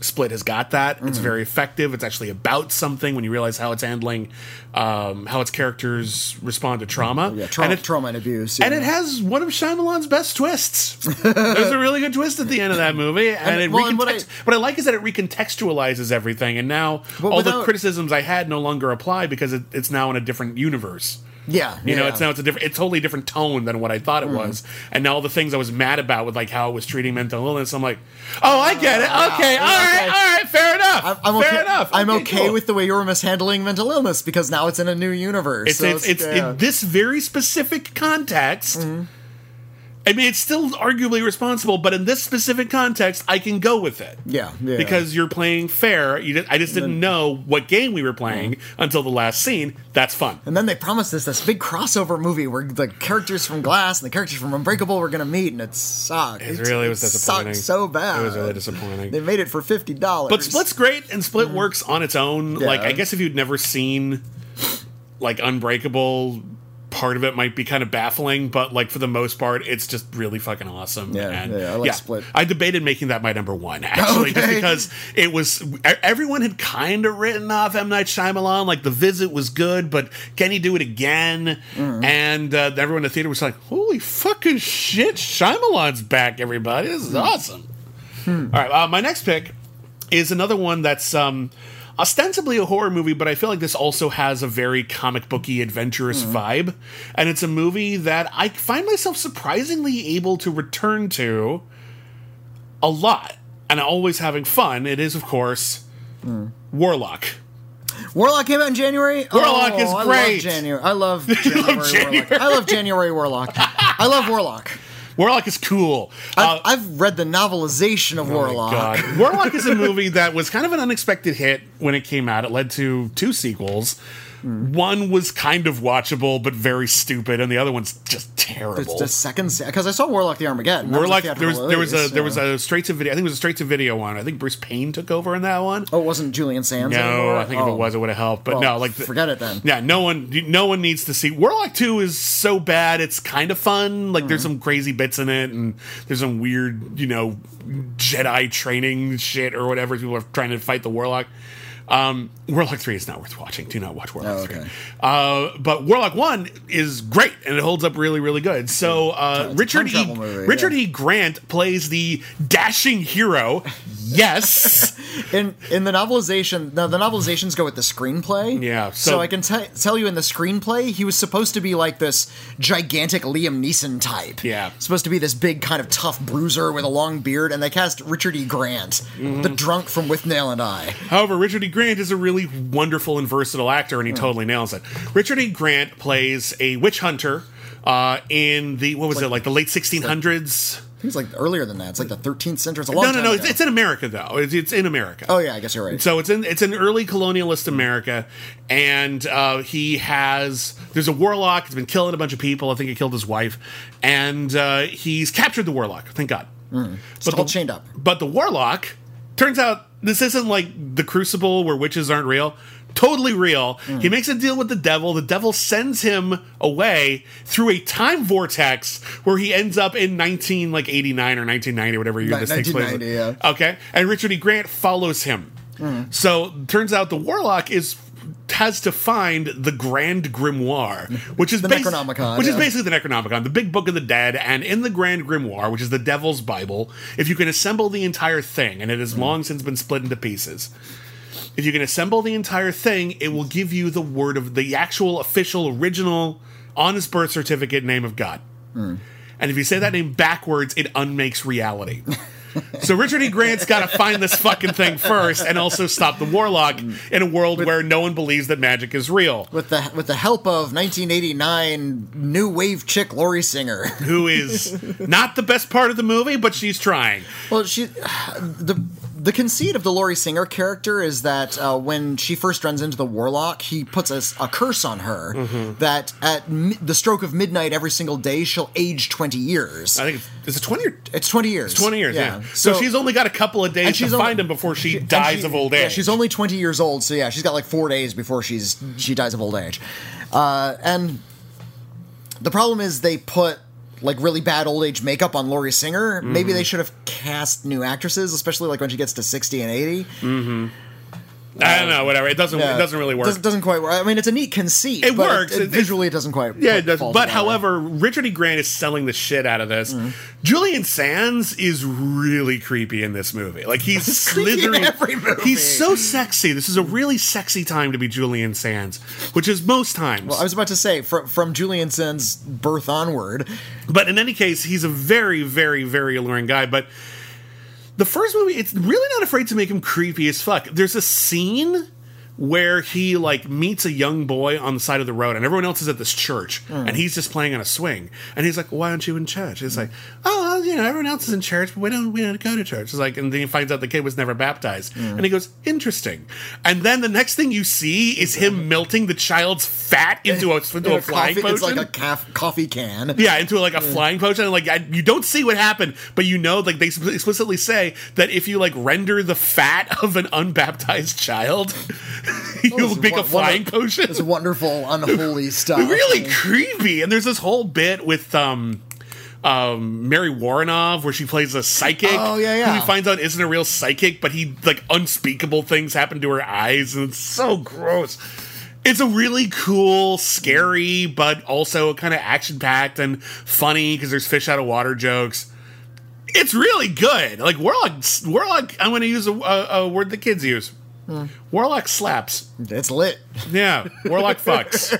Split has got that. Mm-hmm. It's very effective. It's actually about something when you realize how it's handling, um, how its characters respond to trauma. yeah, trauma, and it, trauma and abuse. and it has one of Shyamalan's best twists. There's a really good twist at the end of that movie, and, it well, and what I- what I like is that it recontextualizes everything, and now all the criticisms I had no longer apply because it, it's now in a different universe. Yeah, You know, yeah. it's now it's a different, it's totally different tone than what I thought it was. And now all the things I was mad about with like how it was treating mental illness, I'm like, oh, I get it. Okay, all right, all right, fair enough. I'm, I'm fair okay. enough. I'm Okay, okay cool. with the way you're mishandling mental illness because now it's in a new universe. It's so it's, it's yeah. in this very specific context. Mm-hmm. I mean, it's still arguably responsible, but in this specific context, I can go with it. yeah, yeah. Because you're playing fair. You did, I just didn't know what game we were playing Mm-hmm. until the last scene. That's fun. And then they promised us this big crossover movie where the characters from Glass and the characters from Unbreakable were going to meet, and it sucked. It really was disappointing. Sucked so bad. It was really disappointing. They made it for fifty dollars. But Split's great, and Split works on its own. Like, Mm-hmm. I guess if you'd never seen like Unbreakable, part of it might be kind of baffling, but like for the most part, it's just really fucking awesome. Yeah, and, yeah, I like Split. I debated making that my number one actually, just because it was everyone had kind of written off M Night Shyamalan. Like the visit was good, but can he do it again? Mm-hmm. And uh, everyone in the theater was like, "Holy fucking shit, Shyamalan's back! Everybody, this is Hmm. awesome." All right, uh, my next pick is another one that's um, ostensibly a horror movie, but I feel like this also has a very comic booky, adventurous mm-hmm. vibe. And it's a movie that I find myself surprisingly able to return to a lot, and always having fun. It is, of course, mm. Warlock. Warlock came out in January. Warlock oh, is I great. Love January. I love January, January. Warlock. I love January Warlock. I love Warlock. Warlock is cool. Uh, I've, I've read the novelization of Warlock. God. Warlock is a movie that was kind of an unexpected hit when it came out. It led to two sequels. One was kind of watchable but very stupid, and the other one's just terrible. It's the second because I saw Warlock the Armageddon. That was Warlock. There was there was a there was a straight to video. I think it was a straight to video one. I think Bruce Payne took over in that one. Oh, it wasn't Julian Sands. No, anymore? I think if Oh. it was, it would have helped. But Well, no, like the- forget it then. Yeah, no one, no one needs to see Warlock Two. Is so bad, it's kind of fun. Like Mm. there's some crazy bits in it, and there's some weird, you know, Jedi training shit or whatever. People are trying to fight the Warlock. Um, Warlock Three is not worth watching. Do not watch Warlock Oh, Three. okay. Uh, but Warlock One is great and it holds up really, really good. So uh, Richard E. movie, Richard yeah. E. Grant plays the dashing hero. Yes. in in the novelization now the novelizations go with the screenplay Yeah, so, so- i can te- tell you in the screenplay he was supposed to be like this gigantic liam neeson type Yeah. supposed to be this big kind of tough bruiser with a long beard and they cast richard e grant Mm-hmm. the drunk from Withnail and i However, Richard E. Grant is a really wonderful and versatile actor, and he totally nails it. Richard E. Grant plays a witch hunter uh, in the what was it like the late 1600s? I think it's like earlier than that. It's like the 13th century. It's a long No, no, time no. ago. It's, it's in America though. It's, it's in America. oh yeah, I guess you're right. So it's in it's an early colonialist America, and uh, he has there's a warlock. He's been killing a bunch of people. I think he killed his wife, and uh, he's captured the warlock. Thank God. Still chained up. But the warlock turns out this isn't like the Crucible where witches aren't real. Totally real. He makes a deal with the devil. The devil sends him away through a time vortex where he ends up in 19 like 89 or 1990 whatever year this takes place. yeah. Okay. And Richard E. Grant follows him. So turns out the warlock is has to find the Grand Grimoire, which is The basi- Necronomicon, which is basically the Necronomicon, the big book of the dead. And in the Grand Grimoire, which is the Devil's Bible, if you can assemble the entire thing, and it has hmm. long since been split into pieces. If you can assemble the entire thing, it will give you the word of the actual official, original, honest birth certificate name of God. Hmm. And if you say that name backwards, it unmakes reality. so Richard E. Grant's got to find this fucking thing first, and also stop the warlock in a world where no one believes that magic is real. With the with the help of 1989 new wave chick Lori Singer. Who is not the best part of the movie, but she's trying. Well, she the the conceit of the Lori Singer character is that uh, when she first runs into the warlock, he puts a, a curse on her Mm-hmm. that at mi- the stroke of midnight every single day she'll age 20 years. I think it's, is it twenty or It's 20 years. 20 years, yeah. So, she's only got a couple of days to only- find him before she and dies she- of old age. Yeah, she's only 20 years old, so yeah, she's got like four days before she's she dies of old age. Uh, and the problem is they put like really bad old age makeup on Lori Singer. Maybe Mm-hmm. they should have cast new actresses, especially like when she gets to 60 and 80. I don't know, whatever. It doesn't. Yeah. It doesn't really work. Doesn't, doesn't quite work. I mean, it's a neat conceit. It but works. It, It- visually, it doesn't quite. yeah, it does. But however, Richard E. Grant is selling the shit out of this. Mm-hmm. Julian Sands is really creepy in this movie. Like he's slithering. He's so sexy. This is a really sexy time to be Julian Sands, which is most times. Well, I was about to say from from Julian Sands' birth onward. But in any case, he's a very, very, very alluring guy. But the first movie, it's really not afraid to make him creepy as fuck. There's a scene where he like meets a young boy on the side of the road and everyone else is at this church and he's just playing on a swing. And he's like why aren't you in church? It's like oh well, you know everyone else is in church but we don't we don't go to church. It's like and then he finds out the kid was never baptized. And he goes interesting. And then the next thing you see is him melting the child's fat into a, into a, flying coffee, potion It's like a caf- coffee can. yeah, into like a flying potion. And like I, you don't see what happened, but you know, like they explicitly say that if you like render the fat of an unbaptized child, It's make a flying wonder- potion. It's wonderful, unholy stuff. really creepy. And there's this whole bit with um. Um, Mary Woronov, where she plays a psychic. Oh, yeah, yeah. Who he finds out isn't a real psychic, but he like unspeakable things happen to her eyes, and it's so gross. It's a really cool, scary, but also kind of action packed and funny because there's fish out of water jokes. It's really good. Like Warlock, Warlock. I'm going to use a, a, a word the kids use. Warlock slaps. It's lit. Yeah, Warlock fucks.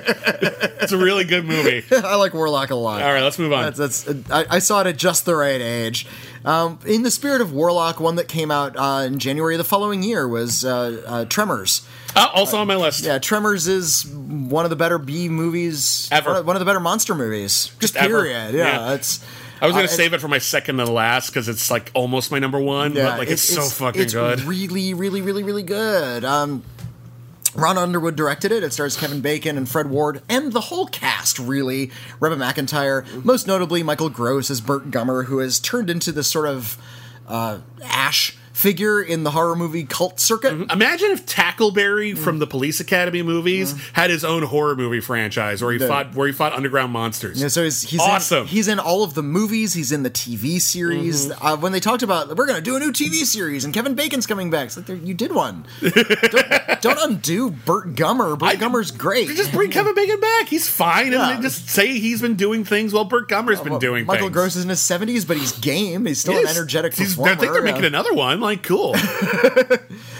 it's a really good movie. I like Warlock a lot. All right, let's move on. That's, that's I, I saw it at just the right age. Um, in the spirit of Warlock, one that came out uh, in January of the following year was uh, uh, Tremors. Uh, also on my list. Yeah, Tremors is one of the better B movies Ever. One of, the better monster movies. Just ever. period. Yeah, Yeah. it's. I was going to uh, save it for my second and last because it's like almost my number one, but like it's, so fucking good. it's good. really, really, really, really good. Um, Ron Underwood directed it. It stars Kevin Bacon and Fred Ward and the whole cast, really. Reba McEntire, most notably Michael Gross as Burt Gummer, who has turned into this sort of uh, Ash figure in the horror movie cult circuit. Imagine if Tackleberry Mm. from the Police Academy movies had his own horror movie franchise where he The- fought where he fought underground monsters. Yeah, so he's, he's Awesome. In, he's in all of the movies. He's in the TV series. Mm-hmm. Uh, when they talked about we're going to do a new TV series and Kevin Bacon's coming back, it's like you did one. don't, don't undo Burt Gummer. Burt I- Gummer's great. Just bring Kevin Bacon back. He's fine, Yeah. and just say he's been doing things while Burt Gummer's been doing Michael things. Gross is in his seventies, but he's game. He's still Yes. an energetic performer. I think they're making another one. Like, cool.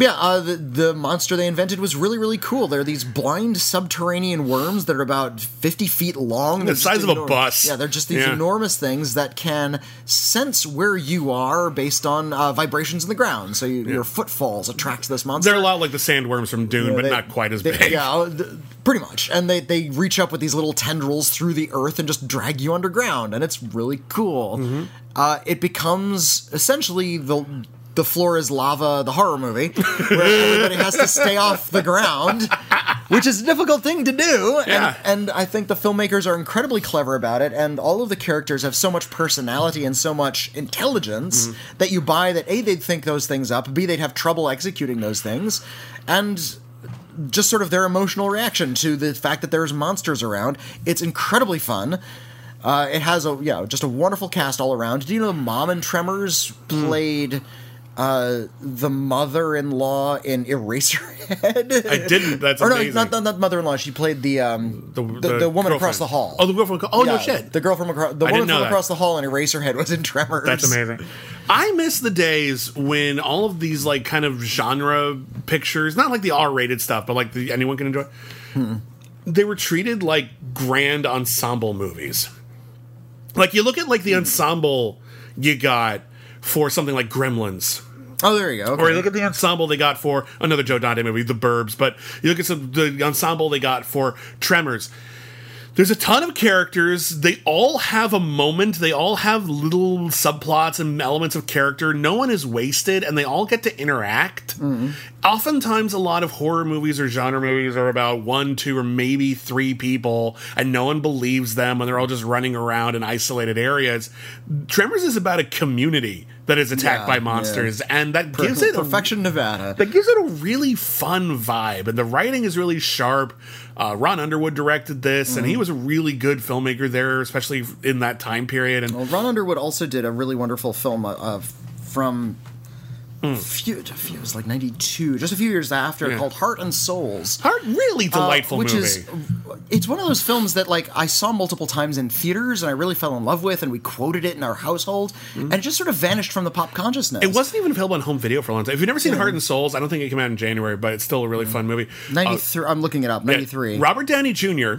Yeah, uh, the the monster they invented was really really cool. They're these blind subterranean worms that are about fifty feet long. They're The size of a bus. Yeah, they're just these Yeah. enormous things that can sense where you are based on uh, vibrations in the ground. So you, your footfalls attract this monster. They're a lot like the sandworms from Dune, Yeah, but they- not quite as they- big. Yeah, uh, pretty much. And they, they reach up with these little tendrils through the earth and just drag you underground, and it's really cool. Mm-hmm. Uh, it becomes essentially the the floor is lava, the horror movie, where everybody has to stay off the ground. Which is a difficult thing to do, Yeah. and, and I think the filmmakers are incredibly clever about it, and all of the characters have so much personality and so much intelligence Mm-hmm. that you buy that A, they'd think those things up, B, they'd have trouble executing those things, and just sort of their emotional reaction to the fact that there's monsters around. It's incredibly fun. Uh, it has a yeah, just a wonderful cast all around. Do you know mom and Tremors played uh, the mother-in-law in Eraserhead? I didn't. That's or no, amazing. not, not, not mother-in-law. She played the um The- the, the, the woman across the hall. Oh, the girl from oh no shit. The girl from across the I woman from that. across the hall in Eraserhead was in Tremors. That's amazing. I miss the days when all of these like kind of genre pictures, not like the R-rated stuff, but like the anyone can enjoy. Hmm. They were treated like grand ensemble movies. Like you look at like the ensemble you got for something like Gremlins. Oh, there you go. Okay. Or you look at the ensemble they got for another Joe Dante movie, The Burbs, but you look at some, the ensemble they got for Tremors. There's a ton of characters. They all have a moment. They all have little subplots and elements of character. No one is wasted, and they all get to interact. Mm-hmm. Oftentimes, a lot of horror movies or genre movies are about one, two, or maybe three people, and no one believes them, and they're all just running around in isolated areas. Tremors is about a community that is attacked Yeah, by yeah. monsters, and that gives it a Perfection, Nevada. that gives it a really fun vibe and the writing is really sharp uh, ron underwood directed this and he was a really good filmmaker there especially in that time period and Well, Ron Underwood also did a really wonderful film uh, uh, from few, few, it was like '92, just a few years after. Yeah. called Heart and Souls. Heart, really uh, delightful which movie is it's one of those films that like I saw multiple times in theaters and I really fell in love with and we quoted it in our household and it just sort of vanished from the pop consciousness. It wasn't even available on home video for a long time. If you've never seen Heart and Souls, I don't think it came out in January, but it's still a really fun movie. Uh, 93 I'm looking it up 93 Robert Downey Jr.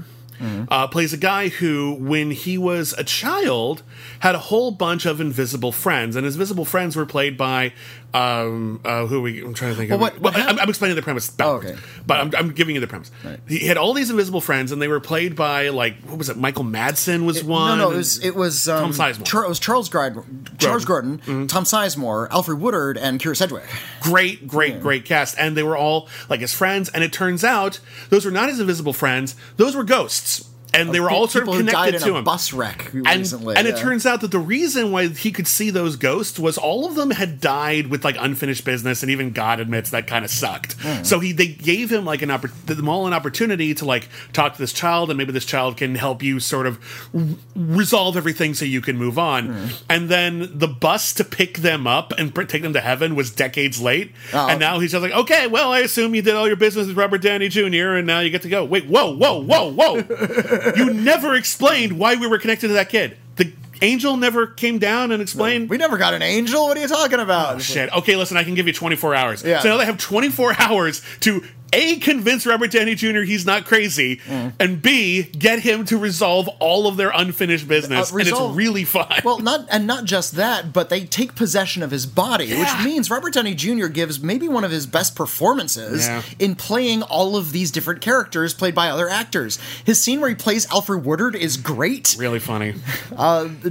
Uh, plays a guy who, when he was a child, had a whole bunch of invisible friends, and his visible friends were played by um, uh, who are we? I'm trying to think. Well, of what- what I'm, I'm explaining the premise. backwards, okay. but I'm, I'm giving you the premise. He had all these invisible friends, and they were played by like what was it? Michael Madsen was no, one. no, it was it was um, Tom Sizemore. Char- it was Charles Grodin, Charles Gordon, Mm-hmm. Tom Sizemore, Alfred Woodard, and Kyra Sedgwick. great, great, great cast, and they were all like his friends. And it turns out those were not his invisible friends; those were ghosts, and they were all sort of connected to a him. bus wreck and, recently. and it yeah. turns out that the reason why he could see those ghosts was all of them had died with like unfinished business, and even God admits that kind of sucked. Hmm. So he they gave him like an oppor- them all an opportunity to like talk to this child, and maybe this child can help you sort of r- resolve everything so you can move on. Hmm. And then the bus to pick them up and pr- take them to heaven was decades late, Oh. and now he's just like, okay, well, I assume you did all your business with Robert Downey Jr., and now you get to go. Wait, whoa, whoa, whoa, whoa! you never explained why we were connected to that kid. The angel never came down and explained. we never got an angel. What are you talking about? Oh, Shit. Okay, listen, I can give you 24 hours. Yeah. So now they have 24 hours to A, convince Robert Downey Jr. he's not crazy, Mm. and B, get him to resolve all of their unfinished business. Uh, and it's really fun. Well, not and not just that, but they take possession of his body, which means Robert Downey Jr. gives maybe one of his best performances Yeah. in playing all of these different characters played by other actors. His scene where he plays Alfred Woodard is great. really funny.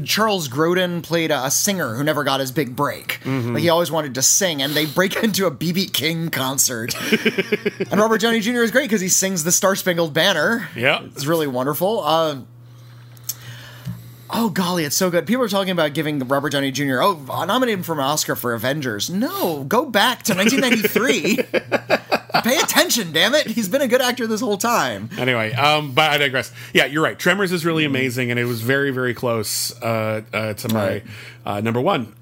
Charles Grodin played a, a singer who never got his big break. Like he always wanted to sing, and they break into a BB King concert. and Robert Downey Jr. is great because he sings the Star Spangled Banner. Yeah. It's really wonderful. Uh, Oh golly, it's so good. People are talking about giving Robert Downey Jr. Oh, nominate him for an Oscar for Avengers. No, go back to 1993. Pay attention, damn it! He's been a good actor this whole time. Anyway, um, but I digress. Yeah, you're right. Tremors is really amazing, and it was very, very close uh, uh, to my uh, number one.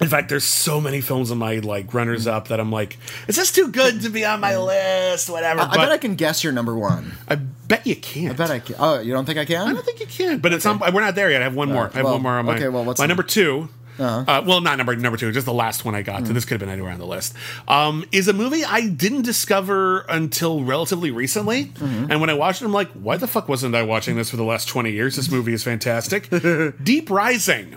In fact, there's so many films on my like runners hmm. up that I'm like, is this too good to be on my hmm. list? Whatever. I but bet I can guess your number one. I bet you can't. I bet I can. Oh, you don't think I can? I don't think you can, but it's on, we're not there yet. I have one more. I have well, one more on my. okay, well, what's my the- number 2 uh-huh. uh, well, not number number two, just the last one I got. So hmm. this could have been anywhere on the list. Um, is a movie I didn't discover until relatively recently, mm-hmm. and when I watched it, I'm like, why the fuck wasn't I watching this for the last 20 years? This movie is fantastic. Deep Rising.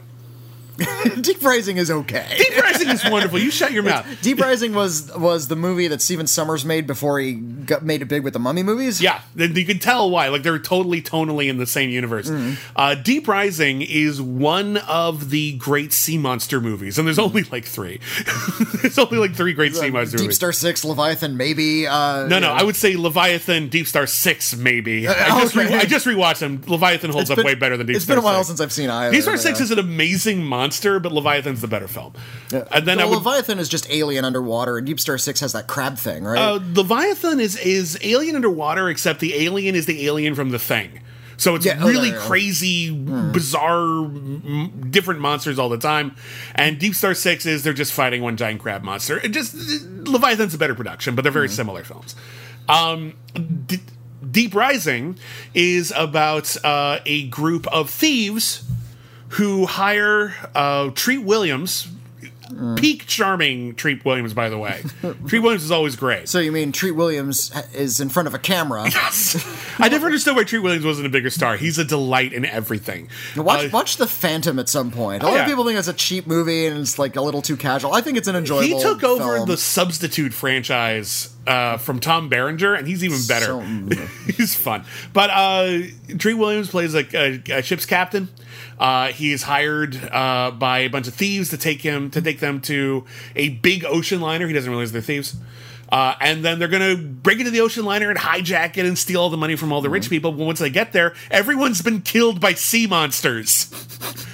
Deep Rising is okay. Deep Rising is wonderful. You shut your mouth. Deep Rising was was the movie that Stephen Sommers made before he got made it big with the Mummy movies. Yeah, you can tell why. Like they're totally tonally in the same universe. Uh, Deep Rising is one of the great sea monster movies, and there's only like three. there's only like three great sea monster Deep movies. Star Six, Leviathan, maybe. Uh, no, no, I would say Leviathan, Deep Star Six, maybe. I just, okay. re- I just rewatched them. Leviathan holds up way better than Deep It's Star been a while 6. since I've seen either. Deep Star Six uh, is an amazing monster, but Leviathan's the better film. And then Well, I would, Leviathan is just alien underwater, and Deep Star Six has that crab thing, right? Uh, Leviathan is is alien underwater, except the alien is the alien from the thing. So it's Yeah, oh, really yeah, yeah. crazy, bizarre, m- different monsters all the time. And Deep Star Six is they're just fighting one giant crab monster. It just Leviathan's a better production, but they're very similar films. Um, D- Deep Rising is about uh, a group of thieves who hire uh, Treat Williams. Peak charming Treat Williams, by the way. Treat Williams is always great. so you mean Treat Williams is in front of a camera? Yes. I never understood why Treat Williams wasn't a bigger star. He's a delight in everything. Watch, Uh, watch The Phantom at some point. A lot yeah. of people think it's a cheap movie and it's like a little too casual. I think it's an enjoyable. he took over film. the Substitute franchise uh, from Tom Berenger, and he's even better. So- he's fun. But uh, Treat Williams plays a, a, a ship's captain. Uh, he is hired uh, by a bunch of thieves to take him to take them to a big ocean liner. He doesn't realize they're thieves. Uh, and then they're gonna break into the ocean liner and hijack it and steal all the money from all the rich people. But once they get there, everyone's been killed by sea monsters.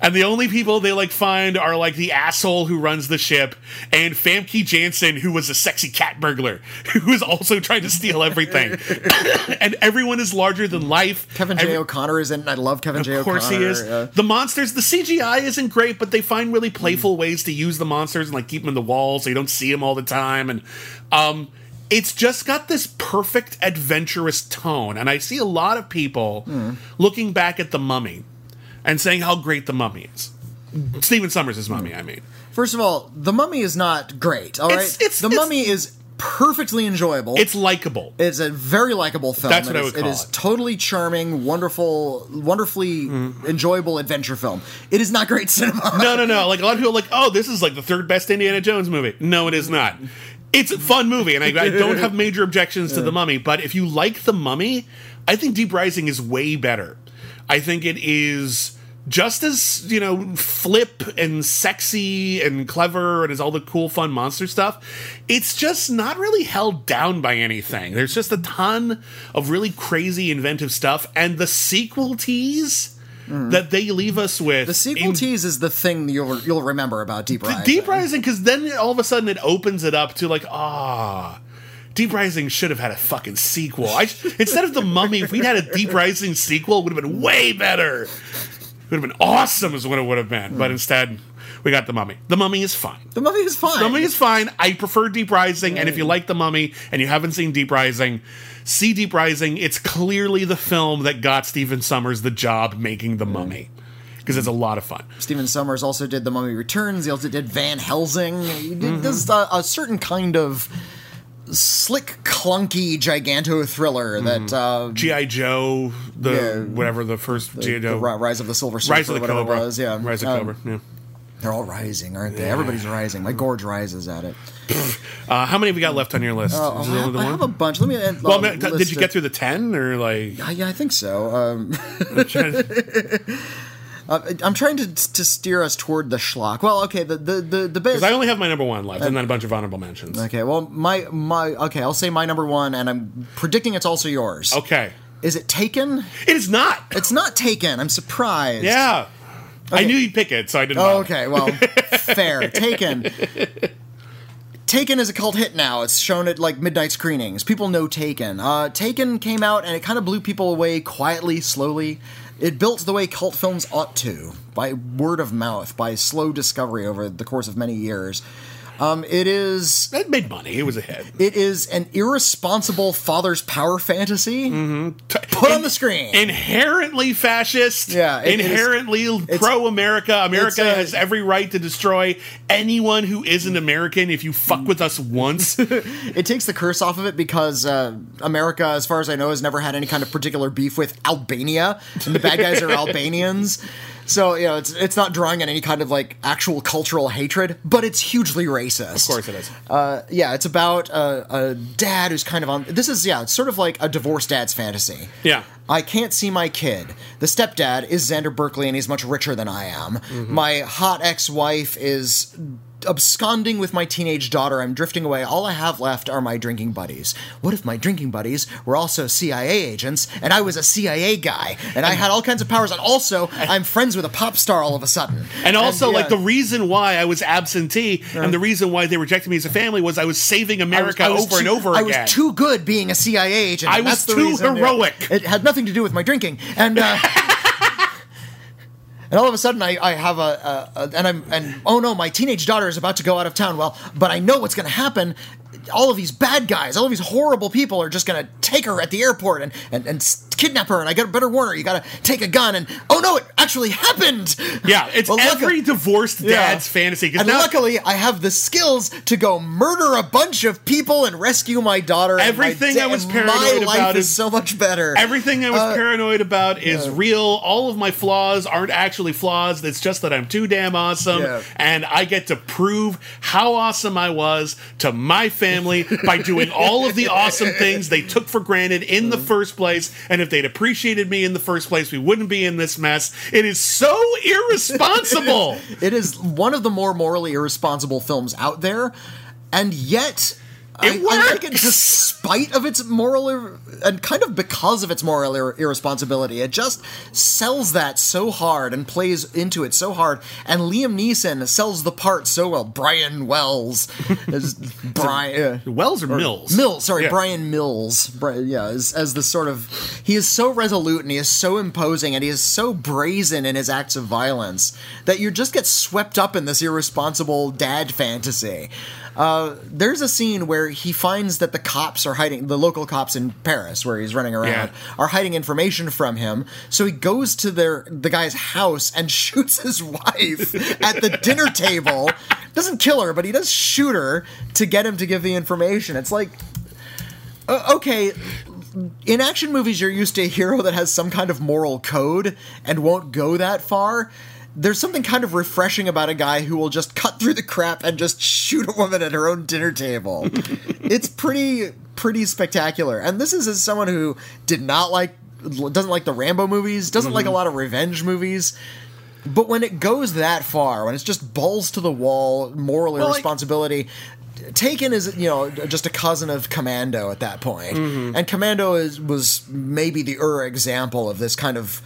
And the only people they like find are like the asshole who runs the ship and Famke Janssen, who was a sexy cat burglar, who is also trying to steal everything. and everyone is larger than life. Kevin J. Every- O'Connor is in. I love Kevin J. O'Connor. Of course he is. yeah. The monsters, the CGI isn't great, but they find really playful ways to use the monsters and like keep them in the walls so you don't see them all the time. And um, it's just got this perfect adventurous tone. And I see a lot of people Hmm. looking back at the Mummy and saying how great the Mummy is. Stephen Sommers' Mummy, I mean. First of all, The Mummy is not great. All right, It's- it's- The it's- Mummy is perfectly enjoyable. It's likable. It's a very likable film. That's what It I is- would call It is it. totally charming, wonderful, wonderfully mm-hmm. enjoyable adventure film. It is not great cinema. No, no, no. Like a lot of people are like, oh, this is like the third best Indiana Jones movie. No, it is not. It's a fun movie, and I, I don't have major objections to the Mummy. But if you like the Mummy, I think Deep Rising is way better. I think it is just as you know flip and sexy and clever and is all the cool fun monster stuff it's just not really held down by anything there's just a ton of really crazy inventive stuff and the sequel tease that they leave us with Mm. The sequel in- tease is the thing you'll you'll remember about Deep Rising. Deep Rising, because then all of a sudden it opens it up to like, ah, Deep Rising should have had a fucking sequel. I, instead of the Mummy, if we'd had a Deep Rising sequel, it would have been way better. It would have been awesome, is what it would have been. But instead, we got the Mummy. The Mummy is fine. The Mummy is fine. The Mummy is fine. I prefer Deep Rising, and if you like The Mummy and you haven't seen Deep Rising, see Deep Rising. It's clearly the film that got Stephen Sommers the job making The Mummy. Because it's a lot of fun. Stephen Sommers also did The Mummy Returns. He also did Van Helsing. He did Mm-hmm. this uh, a certain kind of slick, clunky, giganto thriller that uh, GI Joe, the Yeah. whatever the first GI the Joe, Rise of the Silver Surfer, Rise of the whatever Cobra, it was. Yeah, Rise of Um, Cobra. Yeah. They're all rising, aren't they? Everybody's rising. My gorge rises at it. Uh, how many have we got left on your list? Is I, have, I have a bunch. Let me. uh, well, uh, man, did you get through the ten or like? Uh, yeah, I think so. Um, uh, I'm trying to to steer us toward the schlock. Well, okay, the the the, the best. I only have my number one left, and then a bunch of honorable mentions. Okay, well, my my okay, I'll say my number one, and I'm predicting it's also yours. Okay, Is it Taken? It is not. It's not Taken. I'm surprised. Yeah. I knew you'd pick it, so I didn't. Oh, okay. Well, fair. Taken. Taken is a cult hit now. It's shown at like midnight screenings. People know Taken. Uh, Taken came out and it kind of blew people away quietly, slowly. It built the way cult films ought to, by word of mouth, by slow discovery over the course of many years. Um, it is It made money. It was a hit. it is an irresponsible father's power fantasy put on the screen. Inherently fascist. Yeah, it- inherently pro America. America a- has every right to destroy anyone who isn't American if you fuck with us once. It takes the curse off of it because uh, America, as far as I know, has never had any kind of particular beef with Albania, and the bad guys are Albanians. So you know, it's it's not drawing on any kind of like actual cultural hatred, but it's hugely racist. of course it is. Uh, yeah, it's about a, a dad who's kind of on. This is yeah, it's sort of like a divorced dad's fantasy. Yeah. I can't see my kid. The stepdad is Xander Berkeley, and he's much richer than I am. My hot ex-wife is absconding with my teenage daughter. I'm drifting away. All I have left are my drinking buddies. What if my drinking buddies were also CIA agents, and I was a CIA guy, and I had all kinds of powers, and also I'm friends with a pop star all of a sudden. And also, yeah. like the reason why I was absentee and the reason why they rejected me as a family was I was saving I was- America I was over and over I again. was too good being a CIA agent. I was too reason, yeah. heroic. It had nothing to do with my drinking, and uh, and all of a sudden I, I have a, a, a and I'm and oh no, my teenage daughter is about to go out of town. Well, but I know what's going to happen. All of these bad guys, all of these horrible people are just going to take her at the airport and, and, and kidnap her. And I got a better warn her. You got to take a gun. And oh no, it actually happened. yeah, it's Well, every divorced Yeah. dad's fantasy. 'cause And now, luckily, I have the skills to go murder a bunch of people and rescue my daughter. and my Everything da- I was paranoid my life about is is- so much better. Everything I was Uh, paranoid about is real. All of my flaws aren't actually flaws. It's just that I'm too damn awesome, Yeah. and I get to prove how awesome I was to my family by doing all of the awesome things they took for granted in the first place. And if they'd appreciated me in the first place, we wouldn't be in this mess. It is so irresponsible. It is one of the more morally irresponsible films out there, and yet. I, It I like it works! despite of its moral ir- and kind of because of its moral ir- irresponsibility. It just sells that so hard and plays into it so hard. And Liam Neeson sells the part so well. Brian Wells is Brian. yeah. Wells or Mills? Mills, sorry, Yeah. Brian Mills. Bri- yeah, as, as the sort of he is so resolute and he is so imposing and he is so brazen in his acts of violence that you just get swept up in this irresponsible dad fantasy. Uh, there's a scene where he finds that the cops are hiding, the local cops in Paris, where he's running around, Yeah. are hiding information from him. So he goes to their the guy's house and shoots his wife at the dinner table. Doesn't kill her, but he does shoot her to get him to give the information. It's like, uh, okay. In action movies, you're used to a hero that has some kind of moral code and won't go that far. There's something kind of refreshing about a guy who will just cut through the crap and just shoot a woman at her own dinner table. it's pretty pretty spectacular. And this is as someone who did not like doesn't like the Rambo movies, doesn't like a mm-hmm. lot of revenge movies. But when it goes that far, when it's just balls to the wall, moral like- irresponsibility, Taken is you know just a cousin of Commando at that point. Mm-hmm. and Commando is was maybe the Ur example of this kind of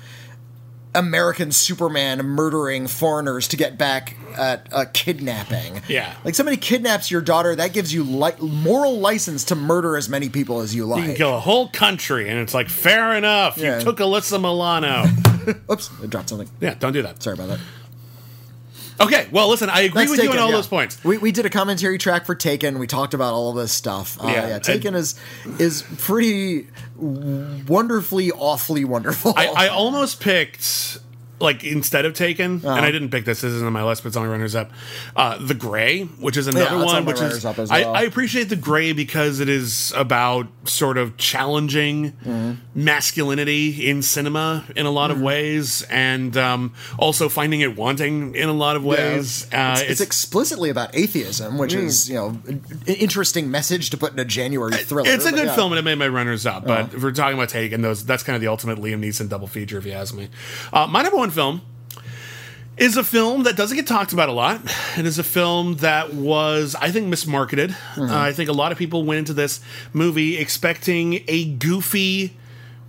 American Superman murdering foreigners to get back at a kidnapping. Yeah. like somebody kidnaps your daughter, that gives you li- moral license to murder as many people as you like. You can kill a whole country, and it's like fair enough. Yeah. You took Alyssa Milano. Oops, I dropped something. yeah, don't do that. Sorry about that. Okay, well, listen, I agree That's with you on all yeah. those points. We, we did a commentary track for Taken. We talked about all of this stuff. Uh, Yeah, yeah, and- Taken is is pretty wonderfully, awfully wonderful. I, I almost picked like instead of Taken, Uh-huh. and I didn't pick this. This isn't on my list, but it's on my runners up. Uh, the Grey, which is another on one, which is as I, well. I appreciate the Grey because it is about sort of challenging Mm-hmm. masculinity in cinema in a lot of ways, and um, also finding it wanting in a lot of ways. Uh, it's, it's explicitly about atheism, which is you know an interesting message to put in a January thriller. It's a good yeah. film, and it made my runners up. But if we're talking about Taken, those that's kind of the ultimate Liam Neeson double feature, if you ask me. Uh, my number one film is a film that doesn't get talked about a lot. It is a film that was, I think, mismarketed. Uh, I think a lot of people went into this movie expecting a goofy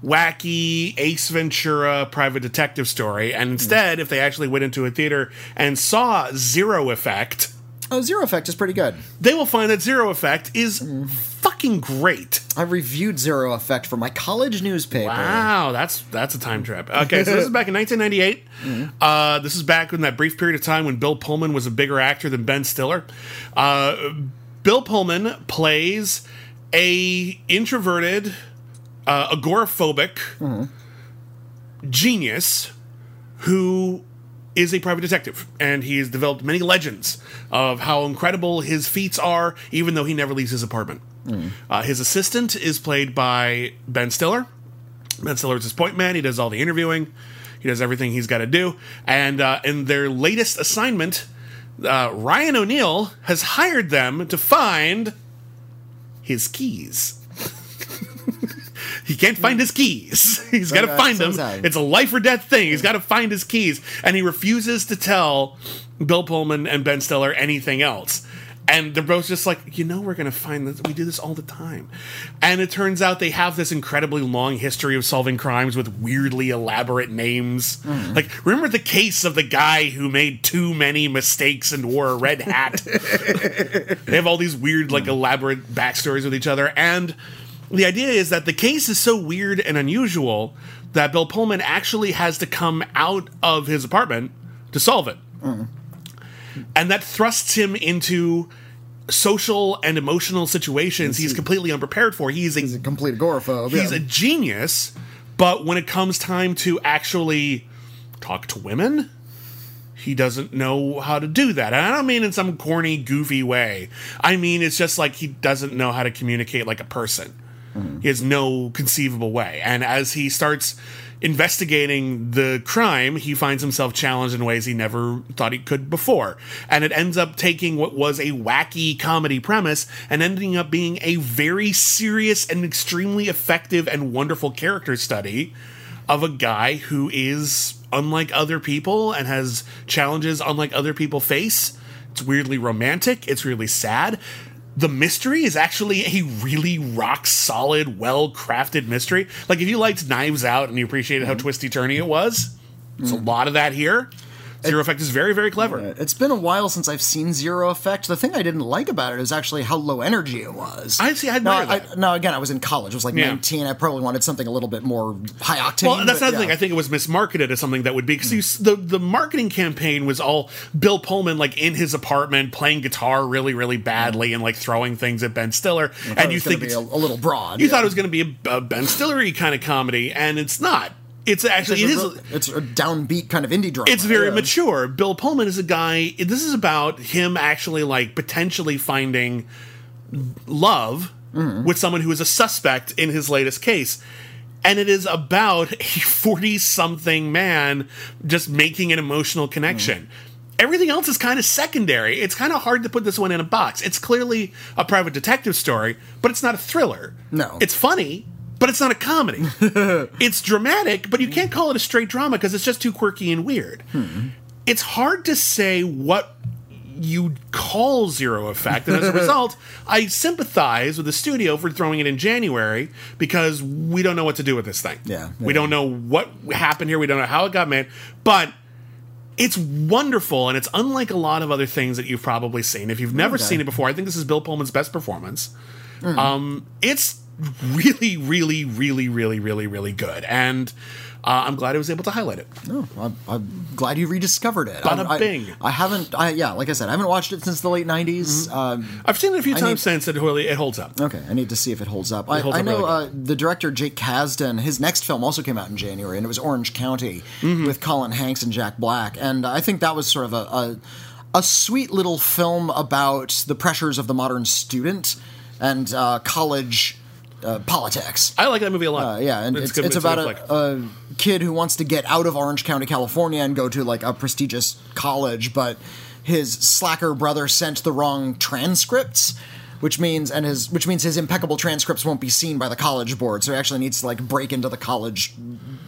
wacky Ace Ventura private detective story. And instead, if they actually went into a theater and saw Zero Effect, Oh, Zero Effect is pretty good. they will find that Zero Effect is fucking great. I reviewed Zero Effect for my college newspaper. Wow, that's that's a time trip. Okay, so this is back in 1998. Uh, this is back in that brief period of time when Bill Pullman was a bigger actor than Ben Stiller. Uh, Bill Pullman plays a introverted, uh, agoraphobic genius who is a private detective, and he has developed many legends of how incredible his feats are, even though he never leaves his apartment. Uh, his assistant is played by Ben Stiller. Ben Stiller is his point man. He does all the interviewing. He does everything he's got to do. And uh, in their latest assignment, uh, Ryan O'Neal has hired them to find his keys. he can't find his keys. He's got to uh, find them. It's a life or death thing. He's got to find his keys, and he refuses to tell Bill Pullman and Ben Stiller anything else. And they're both just like, you know, we're going to find this. We do this all the time. And it turns out they have this incredibly long history of solving crimes with weirdly elaborate names. Hmm. Like, remember the case of the guy who made too many mistakes and wore a red hat? they have all these weird, like, elaborate backstories with each other. And the idea is that the case is so weird and unusual that Bill Pullman actually has to come out of his apartment to solve it. Mm. And that thrusts him into social and emotional situations he's completely unprepared for. He's a He's a complete agoraphobe. he's yeah. a genius, but when it comes time to actually talk to women, he doesn't know how to do that. And I don't mean in some corny, goofy way. I mean it's just like he doesn't know how to communicate like a person. Mm-hmm. He has no conceivable way. And as he starts investigating the crime, he finds himself challenged in ways he never thought he could before. And it ends up taking what was a wacky comedy premise and ending up being a very serious and extremely effective and wonderful character study of a guy who is unlike other people and has challenges unlike other people face. It's weirdly romantic, it's really sad. The mystery is actually a really rock solid, well crafted mystery. Like if you liked Knives Out and you appreciated how mm-hmm. twisty turny it was, there's a mm. lot of that here. Zero Effect is very, very clever. It's been a while since I've seen Zero Effect. The thing I didn't like about it is actually how low energy it was. I see, I now, admire I, that. now again, I was in college. I was like Yeah. 19. I probably wanted something a little bit more high octane. Well, that's another yeah. thing. I think it was mismarketed as something that would be because the the marketing campaign was all Bill Pullman like in his apartment playing guitar really really badly and like throwing things at Ben Stiller, and it you think be it's, a, a little broad. you yeah. thought it was going to be a, a Ben Stillery kind of comedy, and it's not. It's actually it it's, a, it's a downbeat kind of indie drama. It's very yeah. mature. Bill Pullman is a guy. This is about him actually like potentially finding love Mm-hmm. with someone who is a suspect in his latest case. And it is about a 40 something man just making an emotional connection. Mm. Everything else is kind of secondary. It's kind of hard to put this one in a box. It's clearly a private detective story, but it's not a thriller. No. It's funny, but it's not a comedy. it's dramatic, but you can't call it a straight drama because it's just too quirky and weird. It's hard to say what you call zero effect, and as a result, I sympathize with the studio for throwing it in January because we don't know what to do with this thing. Yeah, we yeah. don't know what happened here. We don't know how it got made, but it's wonderful and it's unlike a lot of other things that you've probably seen. If you've never Okay. seen it before, I think this is Bill Pullman's best performance. Mm. Um, it's really, really, really, really, really, really good, and uh, I'm glad I was able to highlight it. Oh, I'm, I'm glad you rediscovered it. Bada I, I- bing. I, haven't. I, yeah, like I said, I haven't watched it since the late '90s. Mm-hmm. Um, I've seen it a few I times need- since. It really it holds up. okay, I need to see if it holds up. I, holds I up know really uh, the director Jake Kasdan. His next film also came out in January, and it was Orange County Mm-hmm. with Colin Hanks and Jack Black. And I think that was sort of a, a a sweet little film about the pressures of the modern student and uh, college uh, politics. I like that movie a lot. Uh, yeah, and it's, good- it's, about a, a kid who wants to get out of Orange County, California, and go to like a prestigious college, but his slacker brother sent the wrong transcripts. Which means and his which means his impeccable transcripts won't be seen by the college board, so he actually needs to like break into the college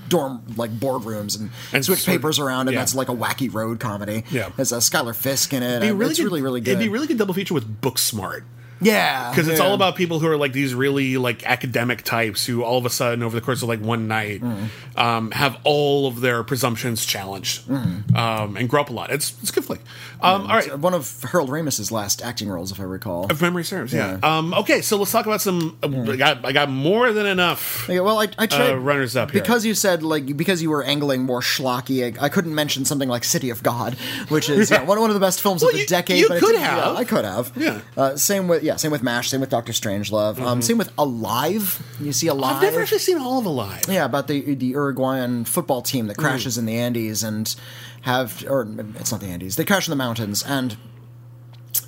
dorm like boardrooms and, And switch sort papers around, and yeah. that's like a wacky road comedy. Yeah. Has uh, Schuyler Fisk in it. Really it's good- really really good. It'd be really good double feature with Booksmart. Yeah, because it's yeah. all about people who are like these really like academic types who all of a sudden over the course of like one night Mm. um, have all of their presumptions challenged Mm. um, and grow up a lot. It's it's a good flick. Um, all right, one of Harold Ramis's last acting roles, if I recall. if memory serves, yeah. Yeah. Um, okay, so let's talk about some. uh, I got I got more than enough. Yeah, well, I, I tried Uh, runners up here. because you said like because you were angling more schlocky. I, I couldn't mention something like City of God, which is yeah, one, one of the best films Well, of the you- decade. you but could have. yeah, I could have. Yeah. Uh, same with yeah, same with Mash. Same with Doctor Strangelove. Um, same with Alive. You see Alive. I've never actually seen all of Alive. Yeah, about the the Uruguayan football team that crashes in the Andes and have or it's not the Andes. They crash in the mountains and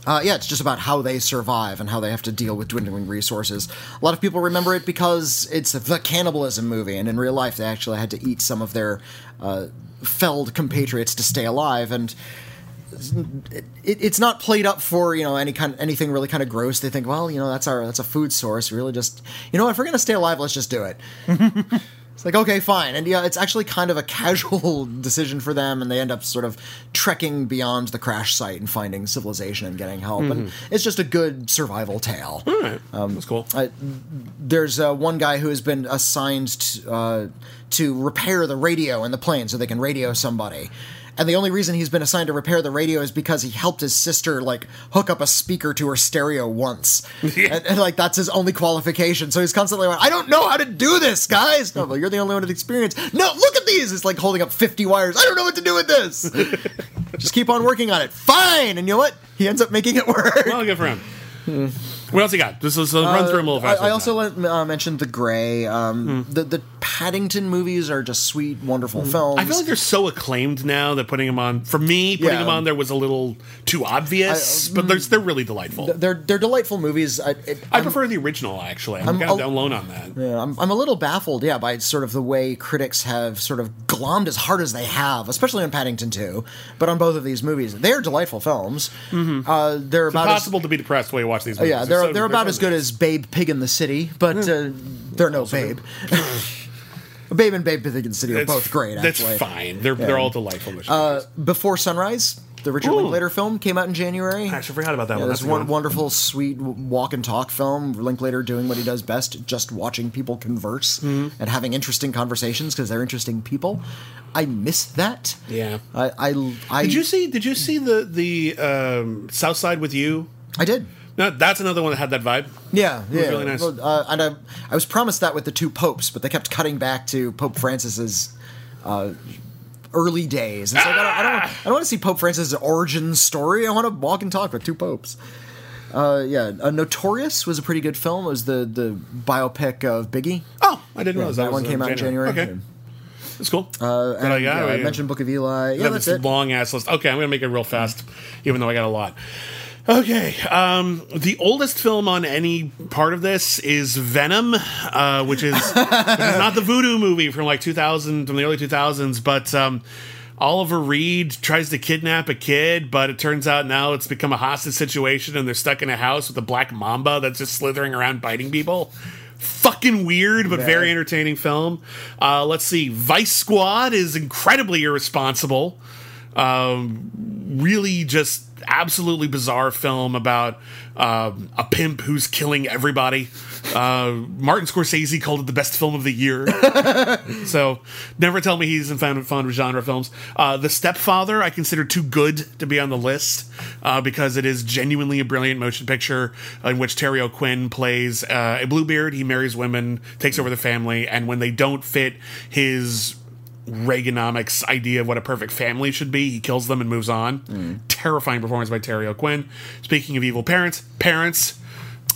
uh, yeah, it's just about how they survive and how they have to deal with dwindling resources. A lot of people remember it because it's the cannibalism movie, and in real life, they actually had to eat some of their uh, felled compatriots to stay alive. And it, it's not played up for you know any kind anything really kind of gross. They think, well, you know, that's our that's a food source. Really, just you know, if we're gonna stay alive, let's just do it. It's like okay, fine, and yeah, it's actually kind of a casual decision for them, and they end up sort of trekking beyond the crash site and finding civilization and getting help, and it's just a good survival tale. All right, that's cool. I, there's uh, one guy who has been assigned to, uh, to repair the radio in the plane so they can radio somebody. And the only reason he's been assigned to repair the radio is because he helped his sister like hook up a speaker to her stereo once, and, and, like that's his only qualification. So he's constantly like, "I don't know how to do this, guys." No, but you're the only one with experience. No, look at these. It's like holding up 50 wires. I don't know what to do with this. Just keep on working on it. Fine. And you know what? He ends up making it work. Well, good for him. Hmm. What else you got? Just let's run through them a little I, faster. I also uh, mentioned the Grey. Um, Hmm. The the Paddington movies are just sweet, wonderful films. I feel like they're so acclaimed now that putting them on for me, putting Yeah. them on there was a little too obvious. but they're they're really delightful. they're they're delightful movies. I, it, I prefer the original actually. I'm, I'm kind of down low on that. Yeah, I'm, I'm a little baffled, yeah, by sort of the way critics have sort of glommed as hard as they have, especially on Paddington 2, but on both of these movies. They're delightful films. Uh, they're about as, to be depressed while you watch these movies. yeah, they're they're about as good as Babe Pig in the City, but uh, they're no Babe. Babe and Babe Pig in the City are That's- both great. That's Actually, fine. They're they're all delightful. Uh. Before Sunrise, the Richard Ooh. Linklater film, came out in January. I actually forgot about that Yeah, one. this That's a good one wonderful, sweet w- walk and talk film. Linklater doing what he does best, just watching people converse Mm-hmm. and having interesting conversations because they're interesting people. I miss that. Yeah. I, I, I Did you see? Did you see the the um, South Side with you? I did. No, that's another one that had that vibe. Yeah, yeah. really nice. Uh, and I, I was promised that with the two popes, but they kept cutting back to Pope Francis's uh, early days. It's like I don't, I don't, I don't want to see Pope Francis's origin story. I want to walk and talk with two popes. Uh, yeah, uh, Notorious was a pretty good film. It was the the biopic of Biggie. Oh, I didn't realize that, that one came out in January. Okay, that's cool. Uh, and, But, uh, yeah, I mentioned Book of Eli. Yeah, Yeah, that's this it. long ass list. Okay, I'm gonna make it real fast, even though I got a lot. Okay, um, the oldest film on any part of this is Venom, uh, which is which is not the Voodoo movie from like 2000 from the early 2000s, but um, Oliver Reed tries to kidnap a kid, but it turns out now it's become a hostage situation, and they're stuck in a house with a black mamba that's just slithering around biting people. Fucking weird, but very entertaining film. Uh, let's see, Vice Squad is incredibly irresponsible um, really just absolutely bizarre film about um, a pimp who's killing everybody. Uh, Martin Scorsese called it the best film of the year. so never tell me he's in fond, fond of genre films. Uh, the Stepfather I consider too good to be on the list uh, because it is genuinely a brilliant motion picture in which Terry O'Quinn plays uh, a Bluebeard. He marries women, takes over the family, and when they don't fit his Reaganomics idea of what a perfect family should be. He kills them and moves on. Terrifying performance by Terry O'Quinn. Speaking of evil parents, parents.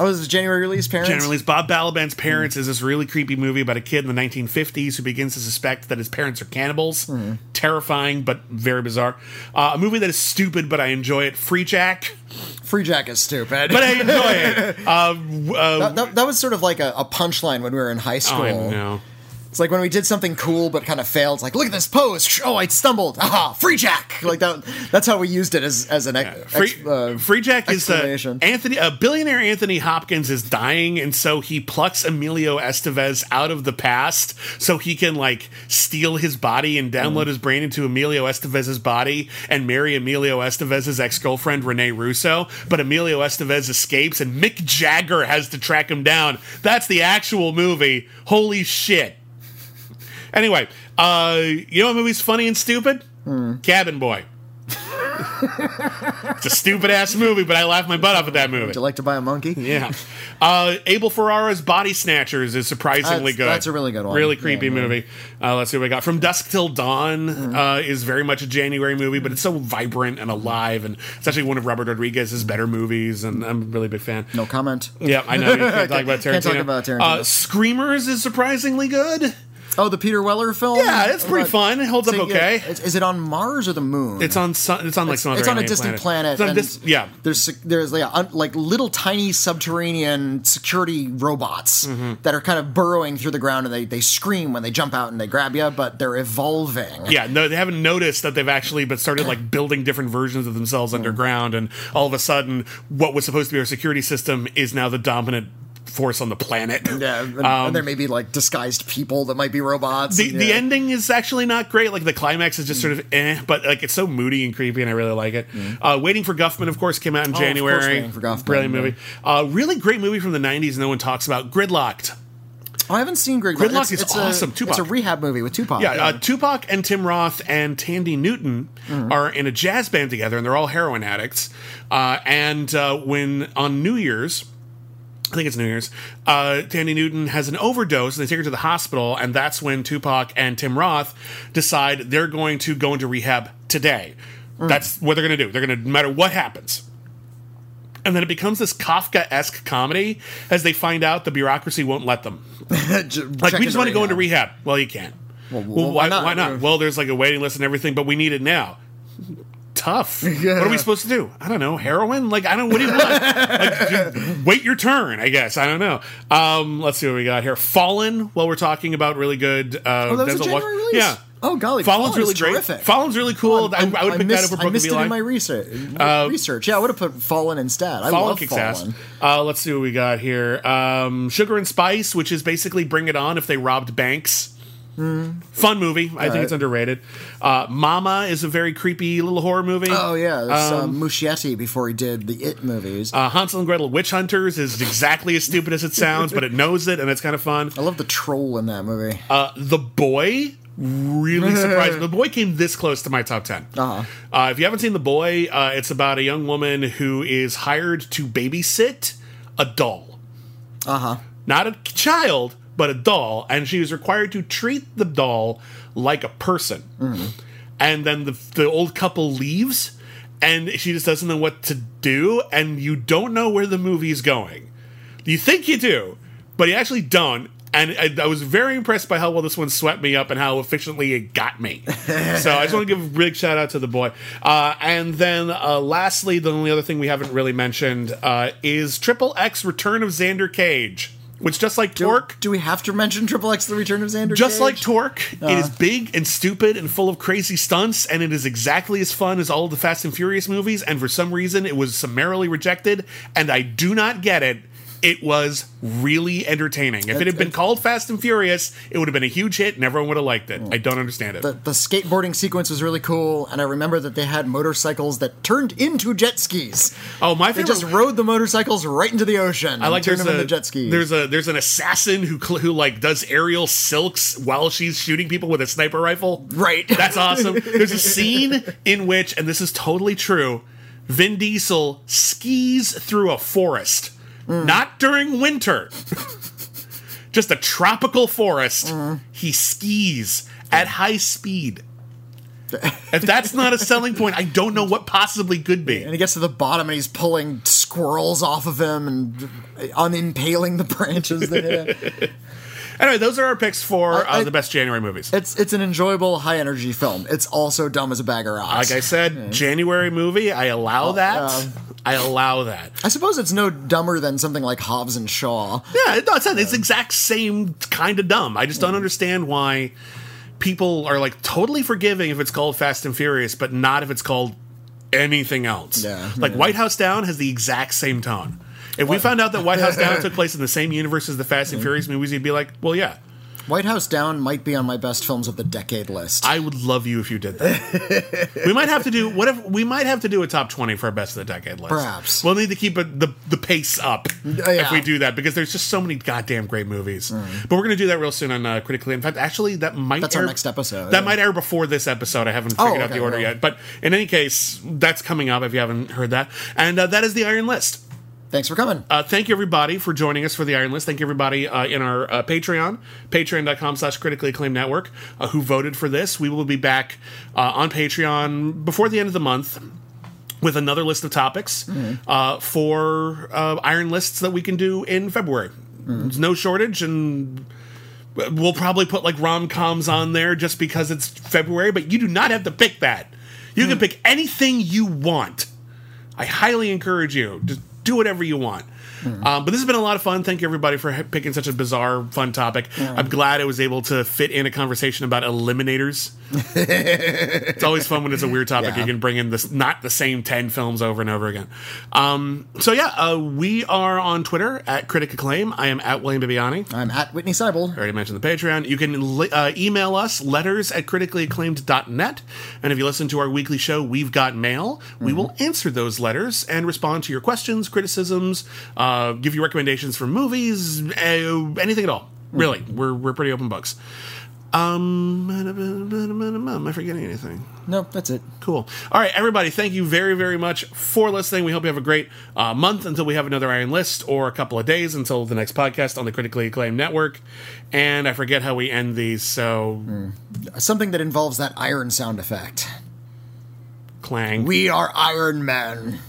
Oh, this is January release, parents. January release. Bob Balaban's Parents is this really creepy movie about a kid in the 1950s who begins to suspect that his parents are cannibals. Terrifying, but very bizarre. Uh, a movie that is stupid, but I enjoy it. Free Jack, Free Jack is stupid. but I enjoy it. Uh, uh, that, that, that was sort of like a, a punchline when we were in high school. oh, I know. It's like when we did something cool but kind of failed. It's like, look at this pose. Oh, I stumbled. Aha, free jack. Like that. That's how we used it as as an ex, Free, uh, Free Jack is uh. Anthony, a billionaire Anthony Hopkins is dying, and so he plucks Emilio Estevez out of the past so he can like steal his body and download his brain into Emilio Estevez's body and marry Emilio Estevez's ex girlfriend Renee Russo. But Emilio Estevez escapes, and Mick Jagger has to track him down. That's the actual movie. Holy shit! Anyway, uh, you know what movie's funny and stupid? Cabin Boy. it's a stupid ass movie, but I laughed my butt off at that movie. Would you like to buy a monkey? Yeah. Uh, Abel Ferrara's Body Snatchers is surprisingly That's- good. that's a really good one. Really creepy yeah. Mm-hmm. movie. Uh, let's see what we got. From Dusk Till Dawn uh, is very much a January movie, but it's so vibrant and alive, and it's actually one of Robert Rodriguez's better movies, and I'm a really big fan. No comment. Yeah, I know. You can't talk about Tarantino. Can't talk about Tarantino. Uh, Screamers is surprisingly good. Oh, the Peter Weller film. Yeah, it's pretty About- fun. It holds up So, yeah, okay. Is, is it on Mars or the Moon? It's on. Sun, it's on like some other it's on a alien distant planet. It's on and dis- yeah. there's there's yeah, un, like little tiny subterranean security robots Mm-hmm. that are kind of burrowing through the ground, and they they scream when they jump out and they grab you, but they're evolving. Yeah, no, they haven't noticed that they've actually but started like building different versions of themselves underground, and all of a sudden, what was supposed to be our security system is now the dominant force on the planet. Yeah, and, Um, and there may be like disguised people that might be robots. The, and, the ending is actually not great. Like the climax is just sort of eh, but like it's so moody and creepy, and I really like it. Uh, Waiting for Guffman, of course, came out in. Oh, January. Waiting for Guffman, brilliant yeah. movie. Uh, really great movie from the '90s. No one talks about Gridlocked. Oh, I haven't seen Greg. Gridlock it's, is it's awesome. A, Tupac. It's a rehab movie with Tupac. Yeah, uh, Tupac and Tim Roth and Thandie Newton Mm-hmm. are in a jazz band together, and they're all heroin addicts. Uh, and uh, when on New Year's, I think it's New Year's, uh, Thandie Newton has an overdose, and they take her to the hospital, and that's when Tupac and Tim Roth decide they're going to go into rehab today. Mm. That's what they're going to do. They're going to, no matter what happens. And then it becomes this Kafka esque comedy as they find out the bureaucracy won't let them. Like we just want to go into rehab. Well, you can't. Well, well, why, why not? Why not? Well, there's like a waiting list and everything, but we need it now. Tough. What are we supposed to do? I don't know. Heroin? Like I don't. What do you want? like, wait your turn. I guess I don't know. Um, let's see what we got here. Fallen. While we're talking about really good. Uh, Oh, that was a January Wash- release? Yeah. Oh, golly, Fallen's Fallen really great. terrific. Fallen's really cool. I, I would pick missed, that over I missed it in my research. research. Yeah, I would have put Fallen instead. I Fallen love kicks Fallen. ass. Uh, let's see what we got here. Um, Sugar and Spice, which is basically Bring It On if they robbed banks. Fun movie. I think right. it's underrated. Uh, Mama is a very creepy little horror movie. Oh yeah, it's um, Muschietti before he did the It movies. Uh, Hansel and Gretel Witch Hunters is exactly as stupid as it sounds, but it knows it and it's kind of fun. I love the troll in that movie. Uh, the Boy really surprised me. The Boy came this close to my top 10. Uh-huh. Uh, if you haven't seen The Boy, uh, it's about a young woman who is hired to babysit a doll. Uh huh. Not a child, but a doll, and she is required to treat the doll like a person. And then the, the old couple leaves, and she just doesn't know what to do, and you don't know where the movie's going. You think you do, but you actually don't. And I, I was very impressed by how well this one swept me up and how efficiently it got me. so I just want to give a big shout out to the boy. Uh, and then uh, lastly, the only other thing we haven't really mentioned uh, is Triple X Return of Xander Cage, which just like Torque, Do we have to mention Triple X: The Return of Xander? just Cage? like Torque, it is uh. big and stupid and full of crazy stunts, and it is exactly as fun as all of the Fast and Furious movies. And for some reason, it was summarily rejected, and I do not get it. It was really entertaining. If it had been called Fast and Furious, it would have been a huge hit, and everyone would have liked it. Hmm. I don't understand it. The, the skateboarding sequence was really cool, and I remember that they had motorcycles that turned into jet skis. oh, my They just rode the motorcycles right into the ocean. I like turned them a, into jet skis. there's a there's an assassin who cl- who like does aerial silks while she's shooting people with a sniper rifle. Right. That's awesome. There's a scene in which, and this is totally true, Vin Diesel skis through a forest, Mm. not during winter, just a tropical forest. Mm. He skis at high speed. If that's not a selling point, I don't know what possibly could be. and he gets to the bottom and he's pulling squirrels off of him and unimpaling the branches. That, Anyway, those are our picks for uh, I- the best January movies. It's it's an enjoyable, high energy film. It's also dumb as a bag of rocks. Like I said, January movie. I allow that. um, I allow that. I suppose it's no dumber than something like Hobbs and Shaw. Yeah, no, it's not. It's the exact same kind of dumb. I just don't understand why people are like totally forgiving if it's called Fast and Furious, but not if it's called anything else. Yeah, like yeah. White House Down has the exact same tone. If we found out that White House Down took place in the same universe as the Fast and Furious movies, you'd be like, well, yeah. White House Down might be on my best films of the decade list. I would love you if you did that. we might have to do what if we might have to do a top twenty for our best of the decade list. Perhaps. we'll need to keep it, the the pace up if yeah. we do that because there's just so many goddamn great movies. But we're gonna do that real soon on uh, critically. In fact, actually, that might That's air, our next episode. That might air before this episode. I haven't figured Oh, out the order well. yet. But in any case, that's coming up if you haven't heard that. And uh, that is the Iron List. Thanks for coming. Uh, thank you everybody for joining us for the Iron List. Thank you everybody uh, in our uh, Patreon, patreon.com slash critically acclaimed network, uh, who voted for this. We will be back uh, on Patreon before the end of the month with another list of topics uh, for uh, Iron Lists that we can do in February. There's no shortage and we'll probably put like rom-coms on there just because it's February, but you do not have to pick that. You can pick anything you want. I highly encourage you. Just do whatever you want. Um, but this has been a lot of fun. Thank you everybody for picking such a bizarre, fun topic. I'm glad I was able to fit in a conversation about eliminators. it's always fun when it's a weird topic. Yeah. You can bring in this not the same ten films over and over again. Um, so yeah, uh, we are on Twitter at Critic Acclaim. I am at William Bibbiani. I'm at Witney Seibel. I already mentioned the Patreon. You can li- uh, email us letters at criticallyacclaimed.net. And if you listen to our weekly show, We've Got Mail, we will answer those letters and respond to your questions, criticisms, uh, give you recommendations for movies, uh, anything at all. Really, we're, we're pretty open books. Um, am I forgetting anything? Nope, that's it. Cool. All right, everybody, thank you very, very much for listening. We hope you have a great uh, month until we have another Iron List, or a couple of days until the next podcast on the Critically Acclaimed Network. And I forget how we end these, so Something that involves that iron sound effect. clang. We are Iron Man.